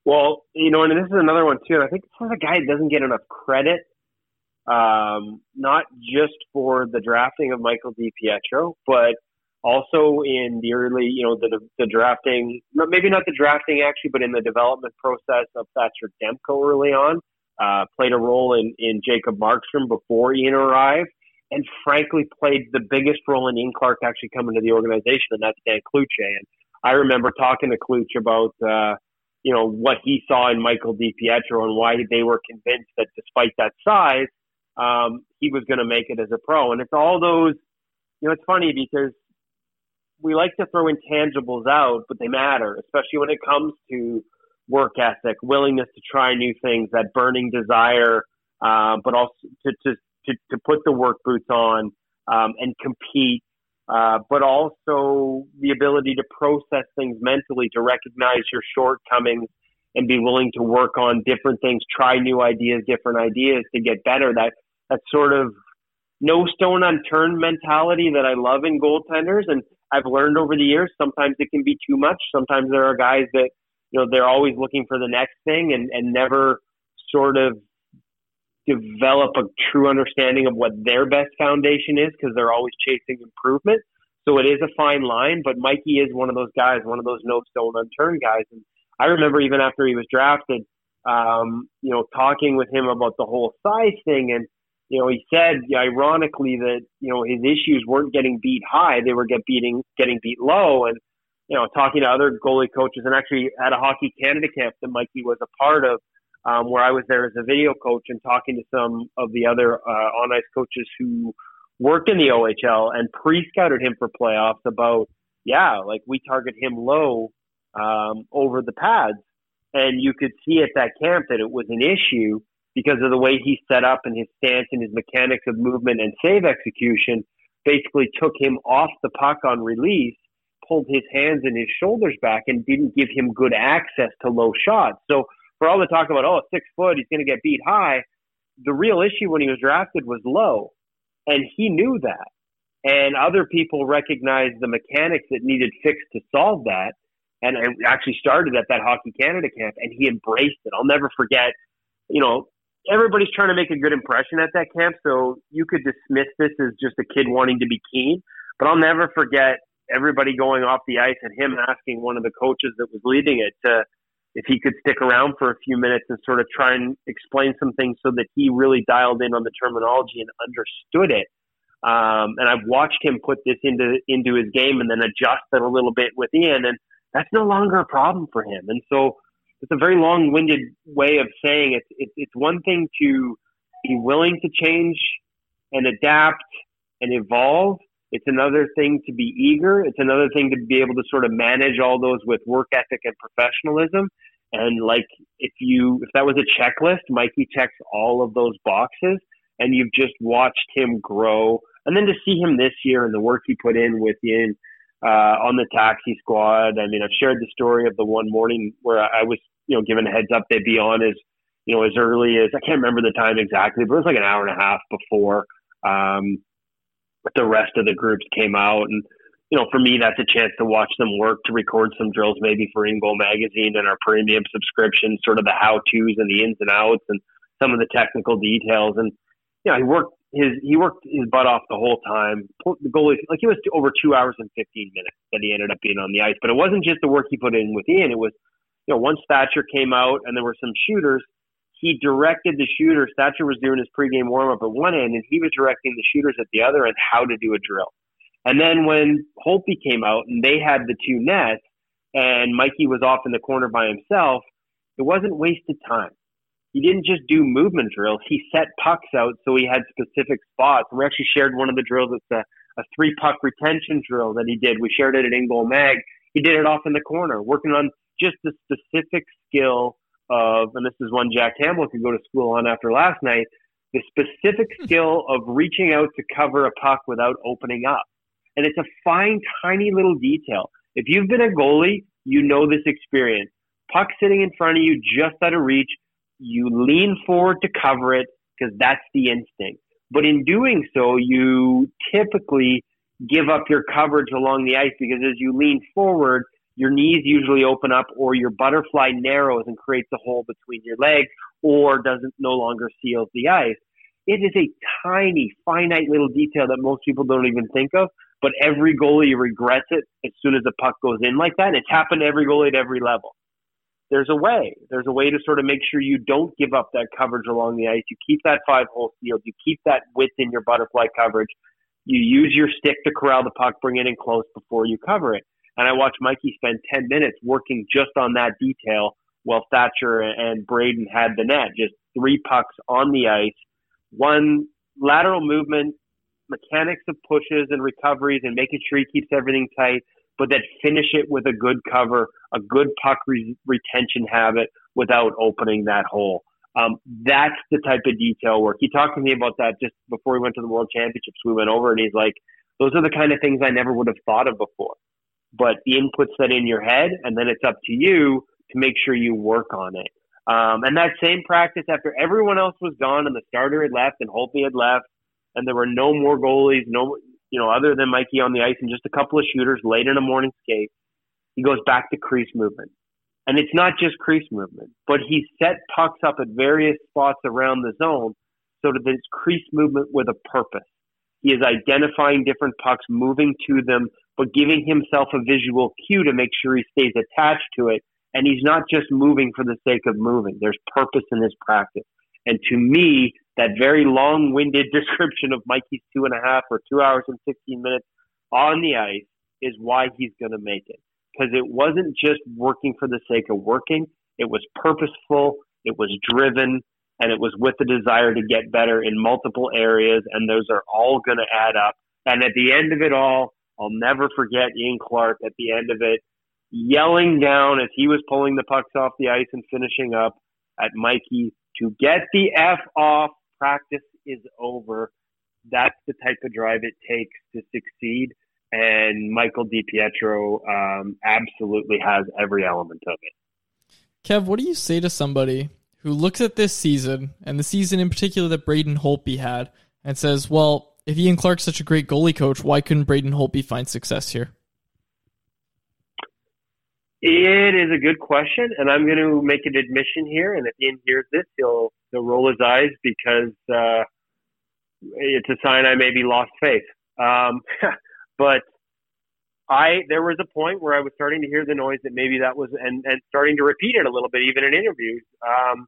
Well, you know, and this is another one too. I think this is a guy that doesn't get enough credit um, not just for the drafting of Michael DiPietro, but also in the early, you know, the the drafting, maybe not the drafting actually, but in the development process of Thatcher Demko early on, uh, played a role in in Jacob Markstrom before Ian arrived, and frankly played the biggest role in Ian Clark actually coming to the organization, and that's Dan Cloutier. And I remember talking to Cloutier about. Uh, you know, what he saw in Michael DiPietro and why they were convinced that despite that size, um, he was going to make it as a pro. And it's all those, you know, it's funny because we like to throw intangibles out, but they matter, especially when it comes to work ethic, willingness to try new things, that burning desire, uh, but also to, to, to, to put the work boots on um, and compete, uh, but also the ability to process things mentally, to recognize your shortcomings and be willing to work on different things, try new ideas, different ideas to get better. That that sort of no stone unturned mentality that I love in goaltenders. And I've learned over the years, sometimes it can be too much. Sometimes there are guys that, you know, they're always looking for the next thing and, and never sort of develop a true understanding of what their best foundation is because they're always chasing improvement. So it is a fine line, but Mikey is one of those guys, one of those no stone unturned guys. And I remember even after he was drafted, um, you know, talking with him about the whole size thing and, you know, he said ironically that, you know, his issues weren't getting beat high, they were get beating getting beat low and you know, talking to other goalie coaches and actually at a hockey Canada camp that Mikey was a part of, um, where I was there as a video coach and talking to some of the other uh, on ice coaches who worked in the OHL and pre scouted him for playoffs about, yeah, like we target him low um, over the pads. And you could see at that camp that it was an issue because of the way he set up and his stance and his mechanics of movement and save execution basically took him off the puck on release, pulled his hands and his shoulders back, and didn't give him good access to low shots. So for all the talk about, oh, six foot, he's going to get beat high, the real issue when he was drafted was low. And he knew that. And other people recognized the mechanics that needed fixed to solve that. And it actually started at that Hockey Canada camp, and he embraced it. I'll never forget, you know, everybody's trying to make a good impression at that camp, so you could dismiss this as just a kid wanting to be keen. But I'll never forget everybody going off the ice and him asking one of the coaches that was leading it to if he could stick around for a few minutes and sort of try and explain some things so that he really dialed in on the terminology and understood it. Um, and I've watched him put this into into his game and then adjust it a little bit with Ian, and that's no longer a problem for him. And so it's a very long-winded way of saying it's it, it's one thing to be willing to change and adapt and evolve. It's another thing to be eager. It's another thing to be able to sort of manage all those with work ethic and professionalism. And like if you if that was a checklist, Mikey checks all of those boxes and you've just watched him grow. And then to see him this year and the work he put in within uh, on the taxi squad. I mean, I've shared the story of the one morning where I was, you know, given a heads up they'd be on as, you know, as early as I can't remember the time exactly, but it was like an hour and a half before um, the rest of the groups came out. And, you know, for me, that's a chance to watch them work, to record some drills maybe for InGoal Magazine and our premium subscription, sort of the how tos and the ins and outs and some of the technical details. And, you know, he worked his he worked his butt off the whole time. The goalie like he was over two hours and fifteen minutes that he ended up being on the ice. But it wasn't just the work he put in with Ian. It was you know once Thatcher came out and there were some shooters, he directed the shooters. Thatcher was doing his pregame warm up at one end, and he was directing the shooters at the other end how to do a drill. And then when Holtby came out and they had the two nets, and Mikey was off in the corner by himself, it wasn't wasted time he didn't just do movement drills. He set pucks out so he had specific spots. We actually shared one of the drills. It's a, a three puck retention drill that he did. We shared it at InGoal Mag. He did it off in the corner, working on just the specific skill of, and this is one Jack Campbell could go to school on after last night, the specific hmm. skill of reaching out to cover a puck without opening up. And it's a fine, tiny little detail. If you've been a goalie, you know this experience. Puck sitting in front of you, just out of reach you lean forward to cover it because that's the instinct. But in doing so, you typically give up your coverage along the ice because as you lean forward, your knees usually open up or your butterfly narrows and creates a hole between your legs or doesn't no longer seals the ice. It is a tiny, finite little detail that most people don't even think of, but every goalie regrets it as soon as the puck goes in like that. And it's happened to every goalie at every level there's a way. There's a way to sort of make sure you don't give up that coverage along the ice. You keep that five hole sealed. You keep that width in your butterfly coverage. You use your stick to corral the puck, bring it in close before you cover it. And I watched Mikey spend 10 minutes working just on that detail while Thatcher and Braden had the net. Just three pucks on the ice, one lateral movement, mechanics of pushes and recoveries, and making sure he keeps everything tight, but then finish it with a good cover, a good puck re- retention habit without opening that hole. Um, that's the type of detail work. He talked to me about that just before we went to the World Championships. We went over, and he's like, "Those are the kind of things I never would have thought of before." But the inputs that in your head, and then it's up to you to make sure you work on it. Um, and that same practice after everyone else was gone and the starter had left and Holtby had left, and there were no more goalies, no, you know, other than Mikey on the ice and just a couple of shooters late in a morning skate. He goes back to crease movement. And it's not just crease movement, but he set pucks up at various spots around the zone so that it's crease movement with a purpose. He is identifying different pucks, moving to them, but giving himself a visual cue to make sure he stays attached to it. And he's not just moving for the sake of moving. There's purpose in his practice. And to me, that very long winded description of Mikey's two and a half or two hours and 15 minutes on the ice is why he's going to make it because it wasn't just working for the sake of working. It was purposeful, it was driven, and it was with the desire to get better in multiple areas. And those are all going to add up. And at the end of it all, I'll never forget Ian Clark at the end of it yelling down as he was pulling the pucks off the ice and finishing up at Mikey to get the F off. Practice is over. That's the type of drive it takes to succeed and Michael DiPietro um, absolutely has every element of it. Kev, what do you say to somebody who looks at this season and the season in particular that Braden Holtby had and says, well, if Ian Clark's such a great goalie coach, why couldn't Braden Holtby find success here? It is a good question, and I'm going to make an admission here. And if Ian hears this, he'll he'll roll his eyes because uh, it's a sign I maybe lost faith. Um, But I there was a point where I was starting to hear the noise that maybe that was and and starting to repeat it a little bit even in interviews um,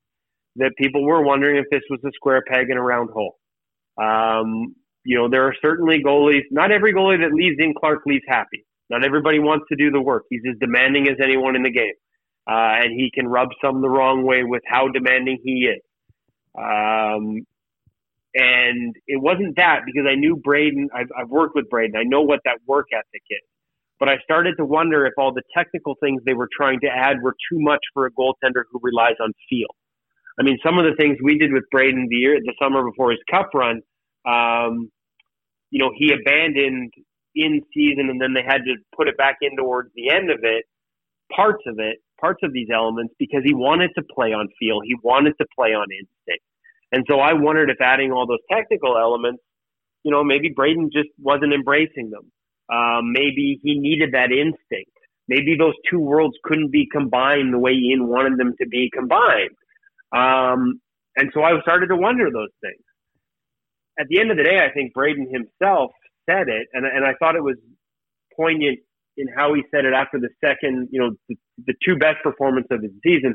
that people were wondering if this was a square peg in a round hole. Um, you know, there are certainly goalies. Not every goalie that leaves Ian Clark leaves happy. Not everybody wants to do the work. He's as demanding as anyone in the game, uh, and he can rub some the wrong way with how demanding he is. Um, and it wasn't that because I knew Braden, I've, I've worked with Braden, I know what that work ethic is. But I started to wonder if all the technical things they were trying to add were too much for a goaltender who relies on feel. I mean, some of the things we did with Braden the year, the summer before his cup run, um, you know, he abandoned in season and then they had to put it back in towards the end of it, parts of it, parts of these elements because he wanted to play on feel. He wanted to play on instinct. And so I wondered if adding all those technical elements, you know, maybe Braden just wasn't embracing them. Um, maybe he needed that instinct. Maybe those two worlds couldn't be combined the way Ian wanted them to be combined. Um, and so I started to wonder those things. At the end of the day, I think Braden himself said it, and, and I thought it was poignant in how he said it after the second, you know, the, the two best performances of his season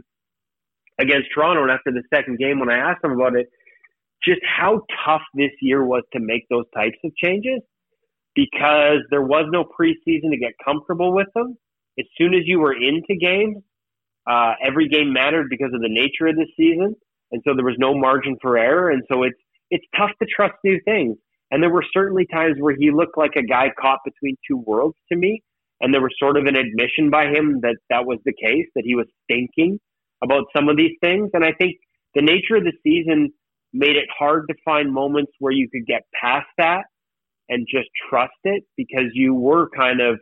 against Toronto. And after the second game, when I asked him about it, just how tough this year was to make those types of changes because there was no preseason to get comfortable with them. As soon as you were into games, uh, every game mattered because of the nature of the season, and so there was no margin for error. And so it's it's tough to trust new things. And there were certainly times where he looked like a guy caught between two worlds to me, and there was sort of an admission by him that that was the case, that he was thinking about some of these things. And I think the nature of the season made it hard to find moments where you could get past that and just trust it because you were kind of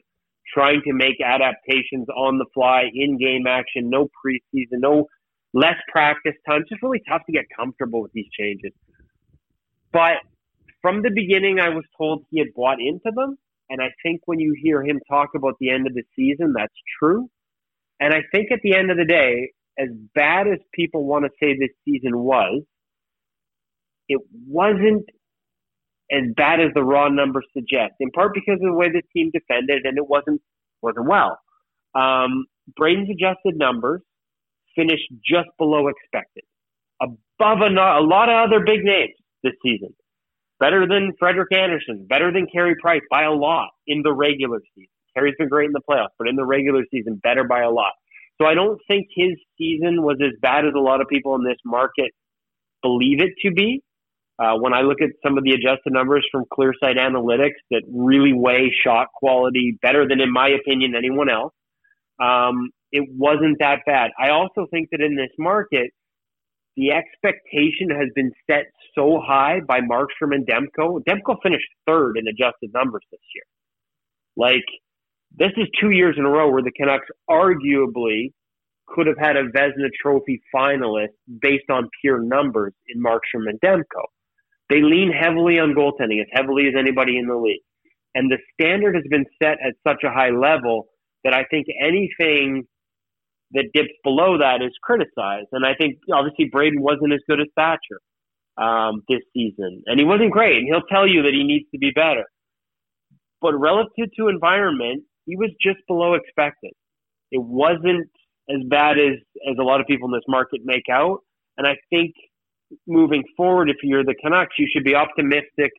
trying to make adaptations on the fly in game action, no preseason, no less practice time. It's just really tough to get comfortable with these changes. But from the beginning, I was told he had bought into them. And I think when you hear him talk about the end of the season, that's true. And I think at the end of the day, as bad as people want to say this season was, it wasn't as bad as the raw numbers suggest. In part because of the way the team defended, and it wasn't wasn't well. Um, Braden's adjusted numbers finished just below expected, above a, a lot of other big names this season. Better than Frederik Andersen, better than Carey Price by a lot in the regular season. Carey's been great in the playoffs, but in the regular season, better by a lot. So I don't think his season was as bad as a lot of people in this market believe it to be. Uh, when I look at some of the adjusted numbers from Clearsight Analytics that really weigh shot quality better than, in my opinion, anyone else, um, it wasn't that bad. I also think that in this market, the expectation has been set so high by Markstrom and Demko. Demko finished third in adjusted numbers this year. Like, this is two years in a row where the Canucks arguably could have had a Vezina Trophy finalist based on pure numbers in Markstrom and Demko. They lean heavily on goaltending, as heavily as anybody in the league. And the standard has been set at such a high level that I think anything that dips below that is criticized. And I think obviously Braden wasn't as good as Thatcher um, this season, and he wasn't great. And he'll tell you that he needs to be better. But relative to environment, he was just below expected. It wasn't as bad as as a lot of people in this market make out. And I think moving forward, if you're the Canucks, you should be optimistic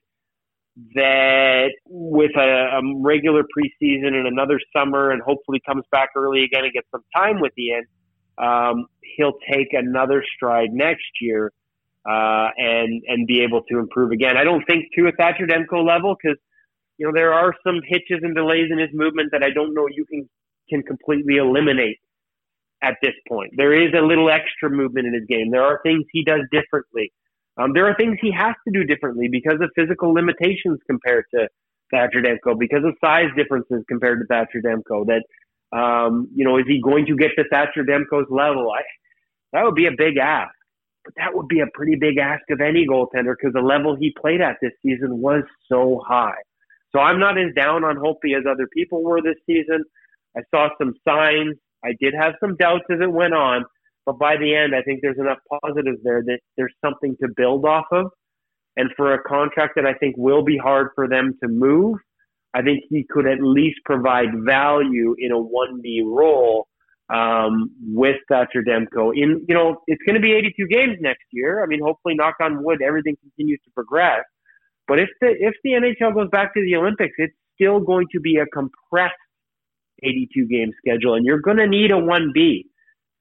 that with a, a regular preseason and another summer, and hopefully comes back early again and gets some time with Ian, um, he'll take another stride next year uh, and and be able to improve again. I don't think to a Thatcher Demko level because you know there are some hitches and delays in his movement that I don't know you can can completely eliminate at this point. There is a little extra movement in his game. There are things he does differently. Um, there are things he has to do differently because of physical limitations compared to Thatcher Demko, because of size differences compared to Thatcher Demko. That um, you know, is he going to get to Thatcher Demko's level? I, that would be a big ask, but that would be a pretty big ask of any goaltender because the level he played at this season was so high. So I'm not as down on Holtby as other people were this season. I saw some signs. I did have some doubts as it went on, but by the end, I think there's enough positives there that there's something to build off of. And for a contract that I think will be hard for them to move, I think he could at least provide value in a 1B role um, with Thatcher Demko. In you know, it's going to be 82 games next year. I mean, hopefully, knock on wood, everything continues to progress. But if the if the NHL goes back to the Olympics, it's still going to be a compressed 82 game schedule, and you're going to need a 1B.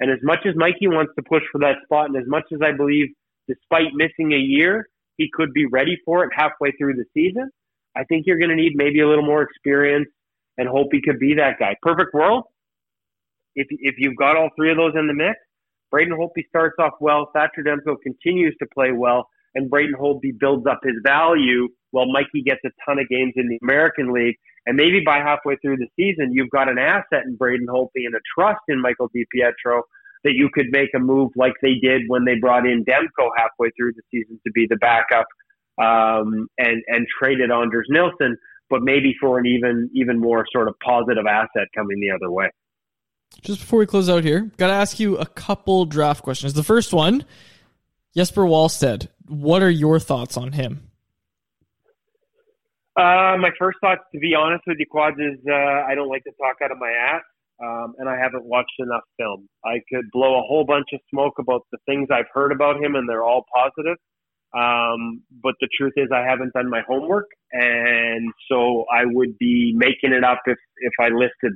And as much as Mikey wants to push for that spot, and as much as I believe, despite missing a year, he could be ready for it halfway through the season, I think you're going to need maybe a little more experience and hope he could be that guy. Perfect world. If, if you've got all three of those in the mix, Braden Holtby starts off well, Thatcher Demko continues to play well, and Braden Holtby builds up his value while Mikey gets a ton of games in the American League. And maybe by halfway through the season, you've got an asset in Braden Holtby and a trust in Michael DiPietro that you could make a move like they did when they brought in Demko halfway through the season to be the backup um, and and traded Anders Nilsson, but maybe for an even even more sort of positive asset coming the other way. Just before we close out here, got to ask you a couple draft questions. The first one, Jesper Wallstedt. What are your thoughts on him? Uh, my first thoughts, to be honest with you, Quads, is uh, I don't like to talk out of my ass, um, and I haven't watched enough film. I could blow a whole bunch of smoke about the things I've heard about him, and they're all positive. Um, but the truth is, I haven't done my homework, and so I would be making it up if if I listed.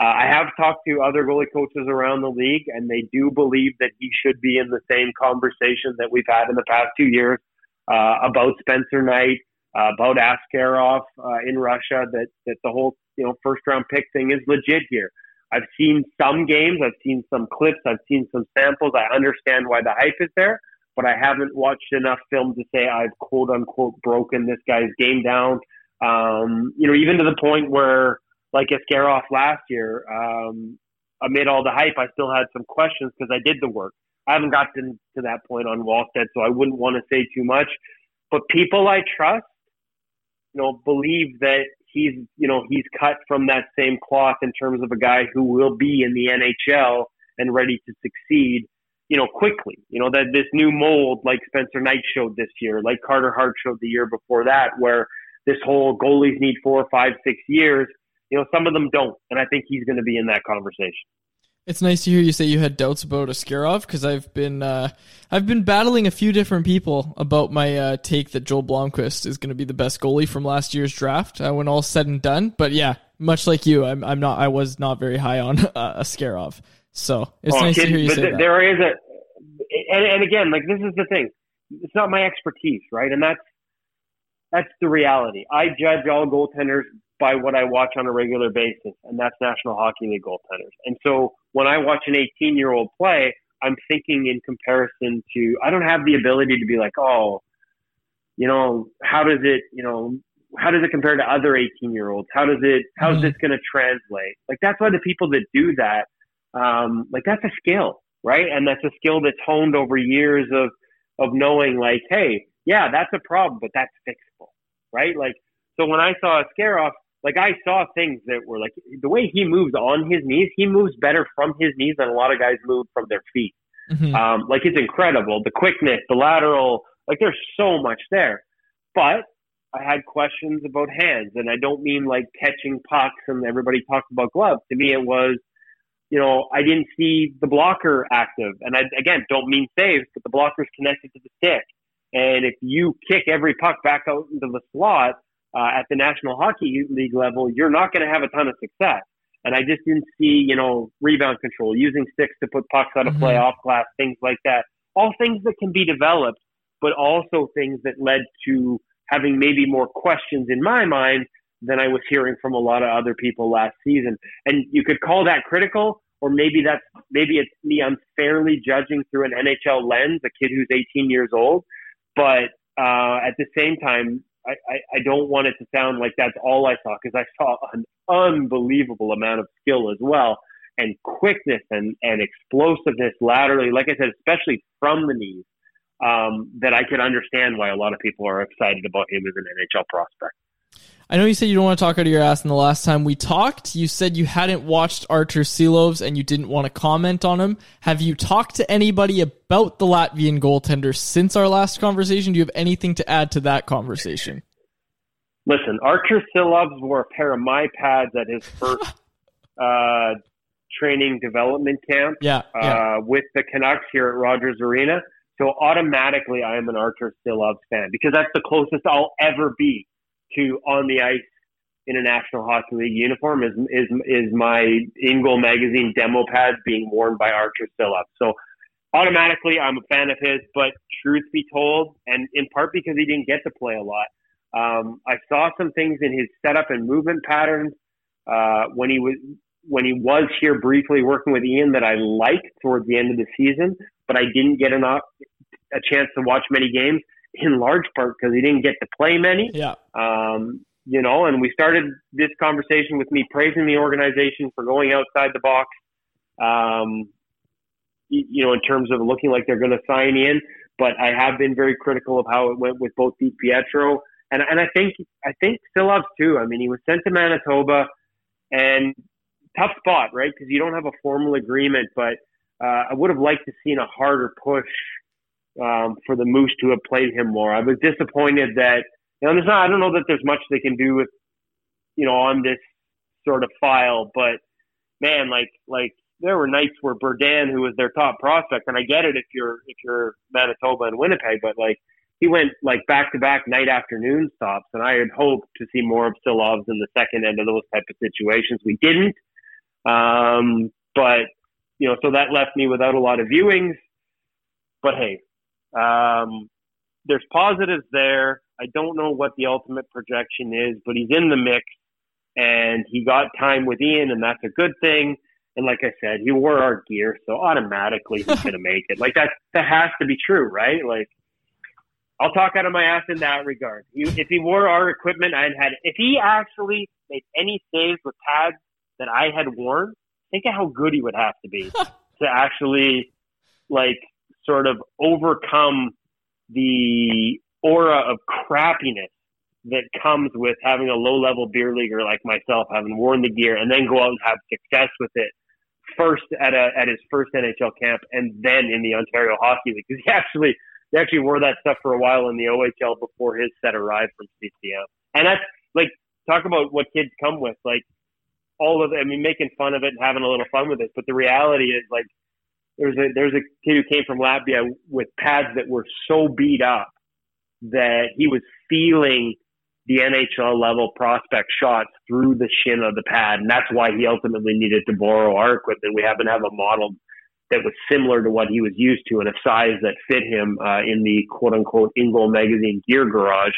Uh, I have talked to other goalie coaches around the league, and they do believe that he should be in the same conversation that we've had in the past two years uh, about Spencer Knight, uh, about Askarov uh, in Russia. That that the whole you know first round pick thing is legit here. I've seen some games, I've seen some clips, I've seen some samples. I understand why the hype is there but I haven't watched enough film to say I've quote unquote broken this guy's game down. Um, you know, even to the point where, like Askarov last year, um, amid all the hype, I still had some questions because I did the work. I haven't gotten to that point on Wallstedt, so I wouldn't want to say too much. But people I trust, you know, believe that he's, you know, he's cut from that same cloth in terms of a guy who will be in the NHL and ready to succeed you know, quickly. You know, that this new mold like Spencer Knight showed this year, like Carter Hart showed the year before that, where this whole goalies need four, five, six years. You know, some of them don't, and I think he's going to be in that conversation. It's nice to hear you say you had doubts about Askarov because I've been uh, I've been battling a few different people about my uh, take that Joel Blomqvist is going to be the best goalie from last year's draft uh, when all said and done. But yeah, much like you, I'm I'm not I was not very high on uh, Askarov. So it's Oh, nice to hear you but say th- that. there is a, and, and again, like this is the thing. It's not my expertise, right? And that's that's the reality. I judge all goaltenders by what I watch on a regular basis, and that's National Hockey League goaltenders. And so when I watch an 18 year old play, I'm thinking in comparison to. I don't have the ability to be like, oh, you know, how does it, you know, how does it compare to other 18 year olds? How does it, how's Mhm. this going to translate? Like that's why the people that do that, um, like that's a skill, right? And that's a skill that's honed over years of, of knowing like, hey, yeah, that's a problem, but that's fixable, right? Like, so when I saw Askarov, like I saw things that were like the way he moves on his knees, he moves better from his knees than a lot of guys move from their feet. Mhm. Um, like it's incredible. The quickness, the lateral, like there's so much there. But I had questions about hands, and I don't mean like catching pucks and everybody talks about gloves. To me, it was, you know, I didn't see the blocker active, and I again don't mean saves, but the blocker's connected to the stick. And if you kick every puck back out into the slot uh, at the National Hockey League level, you're not going to have a ton of success. And I just didn't see, you know, rebound control, using sticks to put pucks out of play, Mhm. off glass, things like that. All things that can be developed, but also things that led to having maybe more questions in my mind than I was hearing from a lot of other people last season. And you could call that critical, or maybe that's maybe it's me unfairly judging through an NHL lens, a kid who's 18 years old. But uh, at the same time, I, I, I don't want it to sound like that's all I saw because I saw an unbelievable amount of skill as well and quickness and, and explosiveness laterally, like I said, especially from the knees, um, that I could understand why a lot of people are excited about him as an NHL prospect. I know you said you don't want to talk out of your ass. And the last time we talked, you said you hadn't watched Artur Silovs and you didn't want to comment on him. Have you talked to anybody about the Latvian goaltender since our last conversation? Do you have anything to add to that conversation? Listen, Artur Silovs wore a pair of my pads at his first uh, training development camp Yeah, yeah. uh, with the Canucks here at Rogers Arena. So automatically, I am an Artur Silovs fan because that's the closest I'll ever be to on the ice International Hockey League uniform. Is is is my InGoal magazine demo pads being worn by Artur Silovs. So automatically, I'm a fan of his. But truth be told, and in part because he didn't get to play a lot, um, I saw some things in his setup and movement patterns uh, when he was when he was here briefly working with Ian that I liked towards the end of the season, but I didn't get enough a chance to watch many games in large part because he didn't get to play many. Yeah. Um, you know, and we started this conversation with me praising the organization for going outside the box. Um, you know, in terms of looking like they're going to sign Ian, but I have been very critical of how it went with both DiPietro and and I think I think Silovs too. I mean, he was sent to Manitoba, and tough spot, right? Because you don't have a formal agreement, but uh, I would have liked to seen a harder push um, for the Moose to have played him more. I was disappointed that you know, there's not. I don't know that there's much they can do with you know on this sort of file, but man, like like there were nights where Berdin, who was their top prospect, and I get it if you're if you're Manitoba and Winnipeg, but like he went like back to back night afternoon stops, and I had hoped to see more of Silovs in the second end of those type of situations. We didn't, um, but you know, so that left me without a lot of viewings. But hey, um, there's positives there. I don't know what the ultimate projection is, but he's in the mix, and he got time with Ian, and that's a good thing. And like I said, he wore our gear, so automatically he's going to make it. Like that, that has to be true, right? Like I'll talk out of my ass in that regard. He, if he wore our equipment, I'd had. If he actually made any saves with pads that I had worn, think of how good he would have to be to actually like sort of overcome the aura of crappiness that comes with having a low level beer leaguer like myself, having worn the gear and then go out and have success with it first at a at his first NHL camp and then in the Ontario Hockey League because he actually he actually wore that stuff for a while in the OHL before his set arrived from CCM. And that's like talk about what kids come with, like all of I mean making fun of it and having a little fun with it. But the reality is like there's a there's a kid who came from Latvia with pads that were so beat up that he was feeling the NHL level prospect shots through the shin of the pad, and that's why he ultimately needed to borrow our equipment. We happen to have a model that was similar to what he was used to and a size that fit him uh, in the quote unquote InGoal magazine gear garage.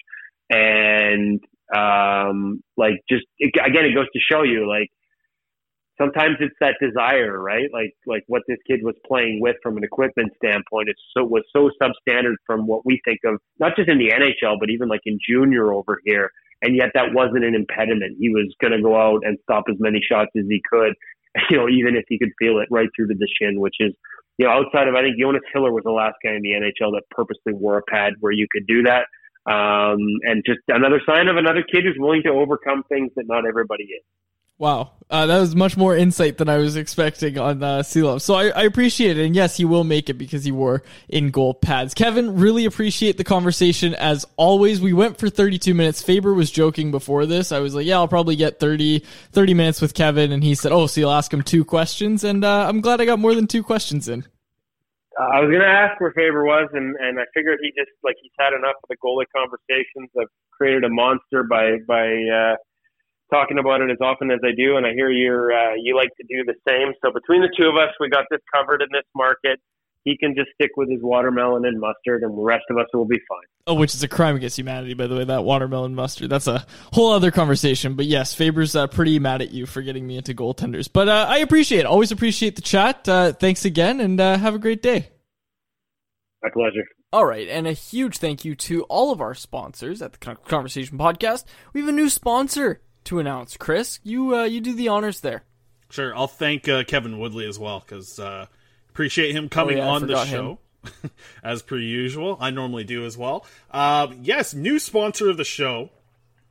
And um, like just again, it goes to show you like sometimes it's that desire, right? Like like what this kid was playing with from an equipment standpoint, it so was so substandard from what we think of, not just in the NHL, but even like in junior over here. And yet that wasn't an impediment. He was going to go out and stop as many shots as he could, you know, even if he could feel it right through to the shin, which is, you know, outside of I think Jonas Hiller was the last guy in the NHL that purposely wore a pad where you could do that. Um, and just another sign of another kid who's willing to overcome things that not everybody is. Wow, uh, that was much more insight than I was expecting on uh, Love. So I, I appreciate it, and yes, he will make it because he wore in goal pads. Kevin, really appreciate the conversation as always. We went for 32 minutes. Faber was joking before this. I was like, yeah, I'll probably get 30, 30 minutes with Kevin, and he said, oh, so you'll ask him two questions, and uh, I'm glad I got more than two questions in. I was going to ask where Faber was, and, and I figured he just like he's had enough of the goalie conversations. I've created a monster by by uh, talking about it as often as I do, and I hear you're uh, you like to do the same. So between the two of us, we got this covered in this market. He can just stick with his watermelon and mustard, and the rest of us will be fine. Oh, which is a crime against humanity, by the way. That watermelon mustard. That's a whole other conversation. But yes, Faber's uh, pretty mad at you for getting me into goaltenders. But uh, I appreciate it. Always appreciate the chat. Uh, thanks again, and uh, have a great day. My pleasure. All right, and a huge thank you to all of our sponsors at the Conversation Podcast. We have a new sponsor to announce. Chris, you uh, you do the honors there. Sure, I'll thank uh, Kevin Woodley as well because uh, appreciate him coming oh, yeah, on the show. as per usual, I normally do as well. Um, yes, new sponsor of the show.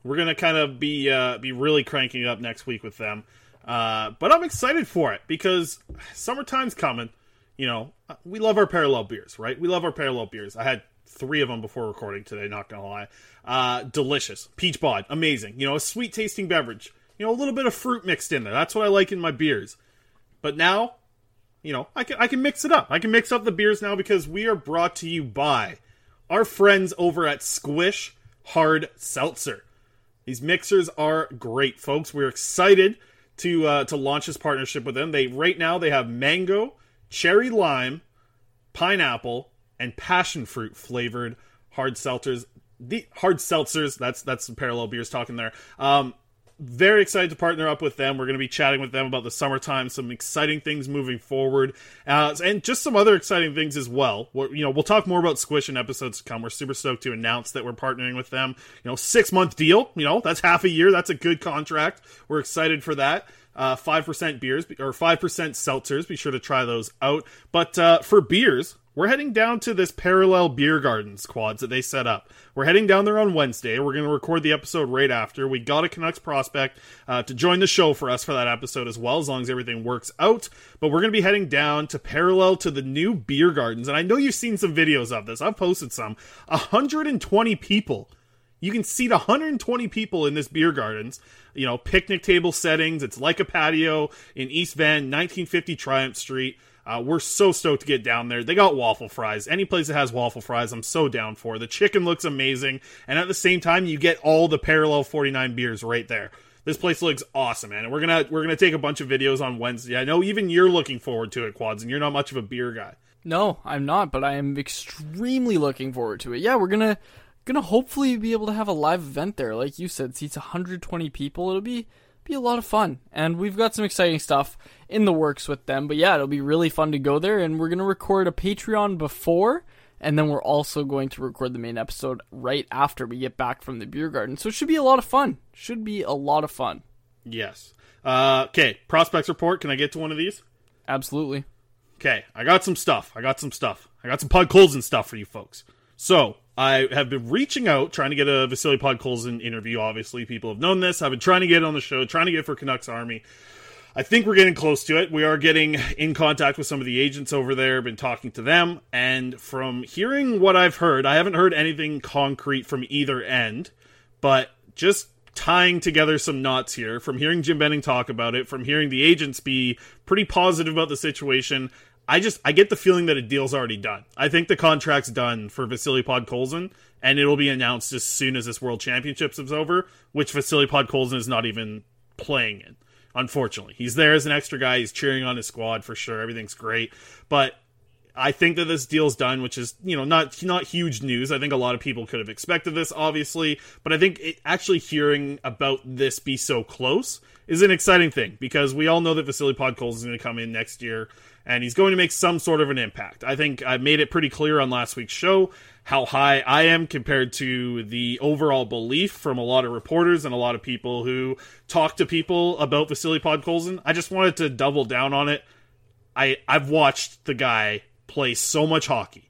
We're gonna kind of be uh, be really cranking up next week with them, uh, but I'm excited for it because summertime's coming. You know, we love our parallel beers, right? We love our parallel beers. I had three of them before recording today. Not gonna lie, uh, delicious peach bod, amazing. You know, a sweet tasting beverage. You know, a little bit of fruit mixed in there. That's what I like in my beers. But now, you know, I can I can mix it up. I can mix up the beers now because we are brought to you by our friends over at Squish Hard Seltzer. These mixers are great, folks. We're excited to uh, to launch this partnership with them. They right now they have mango, cherry lime, pineapple, and passion fruit flavored hard seltzers. The hard seltzers. That's that's some parallel beers talking there. Um, very excited to partner up with them. We're going to be chatting with them about the summertime, some exciting things moving forward, uh, and just some other exciting things as well. We're, you know, we'll talk more about Squish in episodes to come. We're super stoked to announce that we're partnering with them. You know, six month deal. You know, that's half a year. That's a good contract. We're excited for that. Uh, five percent beers or five percent seltzers. Be sure to try those out. But uh, for beers, we're heading down to this parallel beer gardens quads that they set up. We're heading down there on Wednesday. We're going to record the episode right after. We got a Canucks prospect uh, to join the show for us for that episode as well, as long as everything works out. But we're going to be heading down to parallel to the new beer gardens. And I know you've seen some videos of this. I've posted some. 120 people. You can seat 120 people in this beer gardens. You know, picnic table settings. It's like a patio in East Van, 1950 Triumph Street. Uh, we're so stoked to get down there. They got waffle fries. Any place that has waffle fries, I'm so down for. The chicken looks amazing, and at the same time, you get all the parallel 49 beers right there. This place looks awesome, man. And we're gonna we're gonna take a bunch of videos on Wednesday. I know even you're looking forward to it, Quads, and you're not much of a beer guy. No, I'm not, but I am extremely looking forward to it. Yeah, we're gonna gonna hopefully be able to have a live event there, like you said, seats 120 people. It'll be be a lot of fun. And we've got some exciting stuff in the works with them. But yeah, it'll be really fun to go there. And we're going to record a Patreon before. And then we're also going to record the main episode right after we get back from the beer garden. So it should be a lot of fun. Should be a lot of fun. Yes. Uh, okay, prospects report. Can I get to one of these? Absolutely. Okay, I got some stuff. I got some stuff. I got some Podkolzin stuff for you folks. So, I have been reaching out, trying to get a Vasily Podkolzin interview. Obviously, people have known this. I've been trying to get on the show, trying to get for Canucks Army. I think we're getting close to it. We are getting in contact with some of the agents over there, been talking to them, and from hearing what I've heard, I haven't heard anything concrete from either end, but just tying together some knots here, from hearing Jim Benning talk about it, from hearing the agents be pretty positive about the situation, I just I get the feeling that a deal's already done. I think the contract's done for Vasily Podkolzin, and it'll be announced as soon as this World Championships is over, which Vasily Podkolzin is not even playing in. Unfortunately, he's there as an extra guy. He's cheering on his squad for sure. Everything's great, but I think that this deal's done, which is you know not not huge news. I think a lot of people could have expected this, obviously, but I think it, actually hearing about this be so close is an exciting thing because we all know that Vasily Podkolzin is going to come in next year and he's going to make some sort of an impact. I think I made it pretty clear on last week's show how high I am compared to the overall belief from a lot of reporters and a lot of people who talk to people about Vasily Podkolzin. I just wanted to double down on it. I I've watched the guy play so much hockey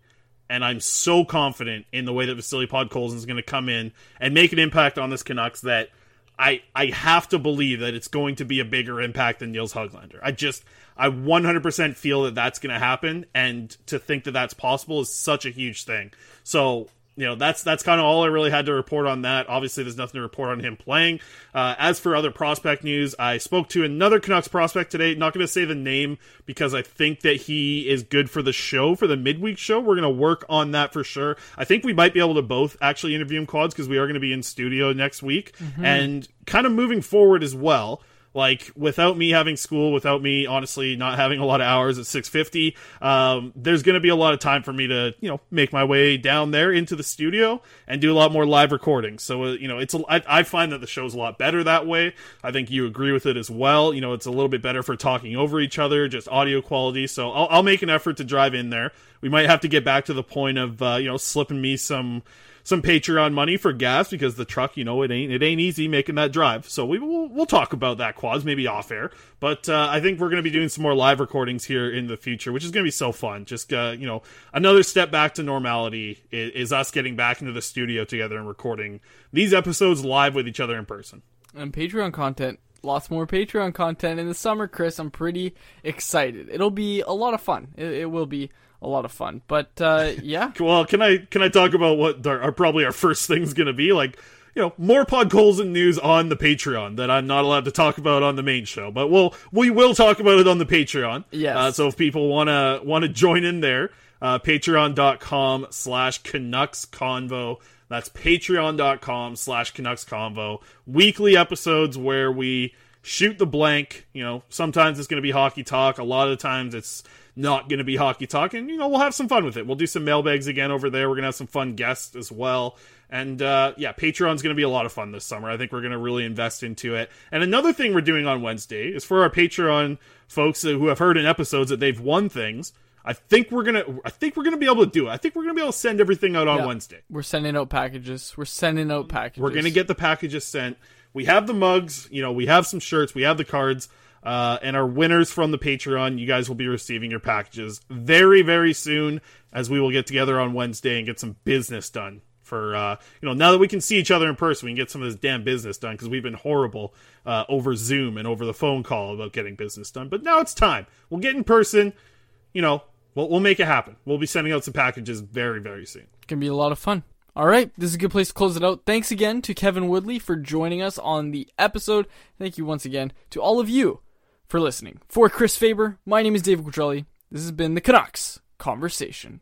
and I'm so confident in the way that Vasily Podkolzin is going to come in and make an impact on this Canucks that I I have to believe that it's going to be a bigger impact than Nils Hoglander. I just I 100% feel that that's going to happen, and to think that that's possible is such a huge thing. So you know that's that's kind of all I really had to report on that. Obviously, there's nothing to report on him playing. Uh, as for other prospect news, I spoke to another Canucks prospect today. Not going to say the name because I think that he is good for the show for the midweek show. We're going to work on that for sure. I think we might be able to both actually interview him quads because we are going to be in studio next week Mhm. and kind of moving forward as well like without me having school without me honestly not having a lot of hours at 650 um, there's going to be a lot of time for me to you know make my way down there into the studio and do a lot more live recording. so uh, you know it's a, I, I find that the show's a lot better that way. I think you agree with it as well. You know it's a little bit better for talking over each other just audio quality. So i'll, I'll make an effort to drive in there. We might have to get back to the point of uh, you know slipping me some some Patreon money for gas because the truck, you know, it ain't it ain't easy making that drive. So we will we'll talk about that quads maybe off air. But uh, I think we're going to be doing some more live recordings here in the future, which is going to be so fun. Just uh, you know, another step back to normality is, is us getting back into the studio together and recording these episodes live with each other in person. and Patreon content. Lots more Patreon content in the summer, Chris. I'm pretty excited. It'll be a lot of fun. It, it will be a lot of fun. But uh, yeah, Well, can I can I talk about what our, are probably our first thing's going to be like? You know, more Podkolzin news on the Patreon that I'm not allowed to talk about on the main show, but we'll we will talk about it on the Patreon. Yes. Uh, so if people wanna wanna join in there, uh, patreon.com slash Canucks Convo. That's patreon.com slash Canucks Convo. Weekly episodes where we shoot the blank. You know, sometimes it's going to be hockey talk. A lot of the times it's not going to be hockey talk. And, you know, we'll have some fun with it. We'll do some mailbags again over there. We're going to have some fun guests as well. And, uh, yeah, Patreon's going to be a lot of fun this summer. I think we're going to really invest into it. And another thing we're doing on Wednesday is for our Patreon folks who have heard in episodes that they've won things. I think we're gonna. I think we're gonna be able to do it. I think we're gonna be able to send everything out on Yeah. Wednesday. we're sending out packages. We're sending out packages. We're gonna get the packages sent. We have the mugs. You know, we have some shirts. We have the cards. Uh, and our winners from the Patreon, you guys will be receiving your packages very, very soon, as we will get together on Wednesday and get some business done. For uh, you know, now that we can see each other in person, we can get some of this damn business done because we've been horrible uh, over Zoom and over the phone call about getting business done. But now it's time. We'll get in person. You know, we'll we'll make it happen. We'll be sending out some packages very, very soon. It's Gonna be a lot of fun. All right, this is a good place to close it out. Thanks again to Kevin Woodley for joining us on the episode. Thank you once again to all of you for listening. For Chris Faber, my name is David Quadrelli. This has been the Canucks Conversation.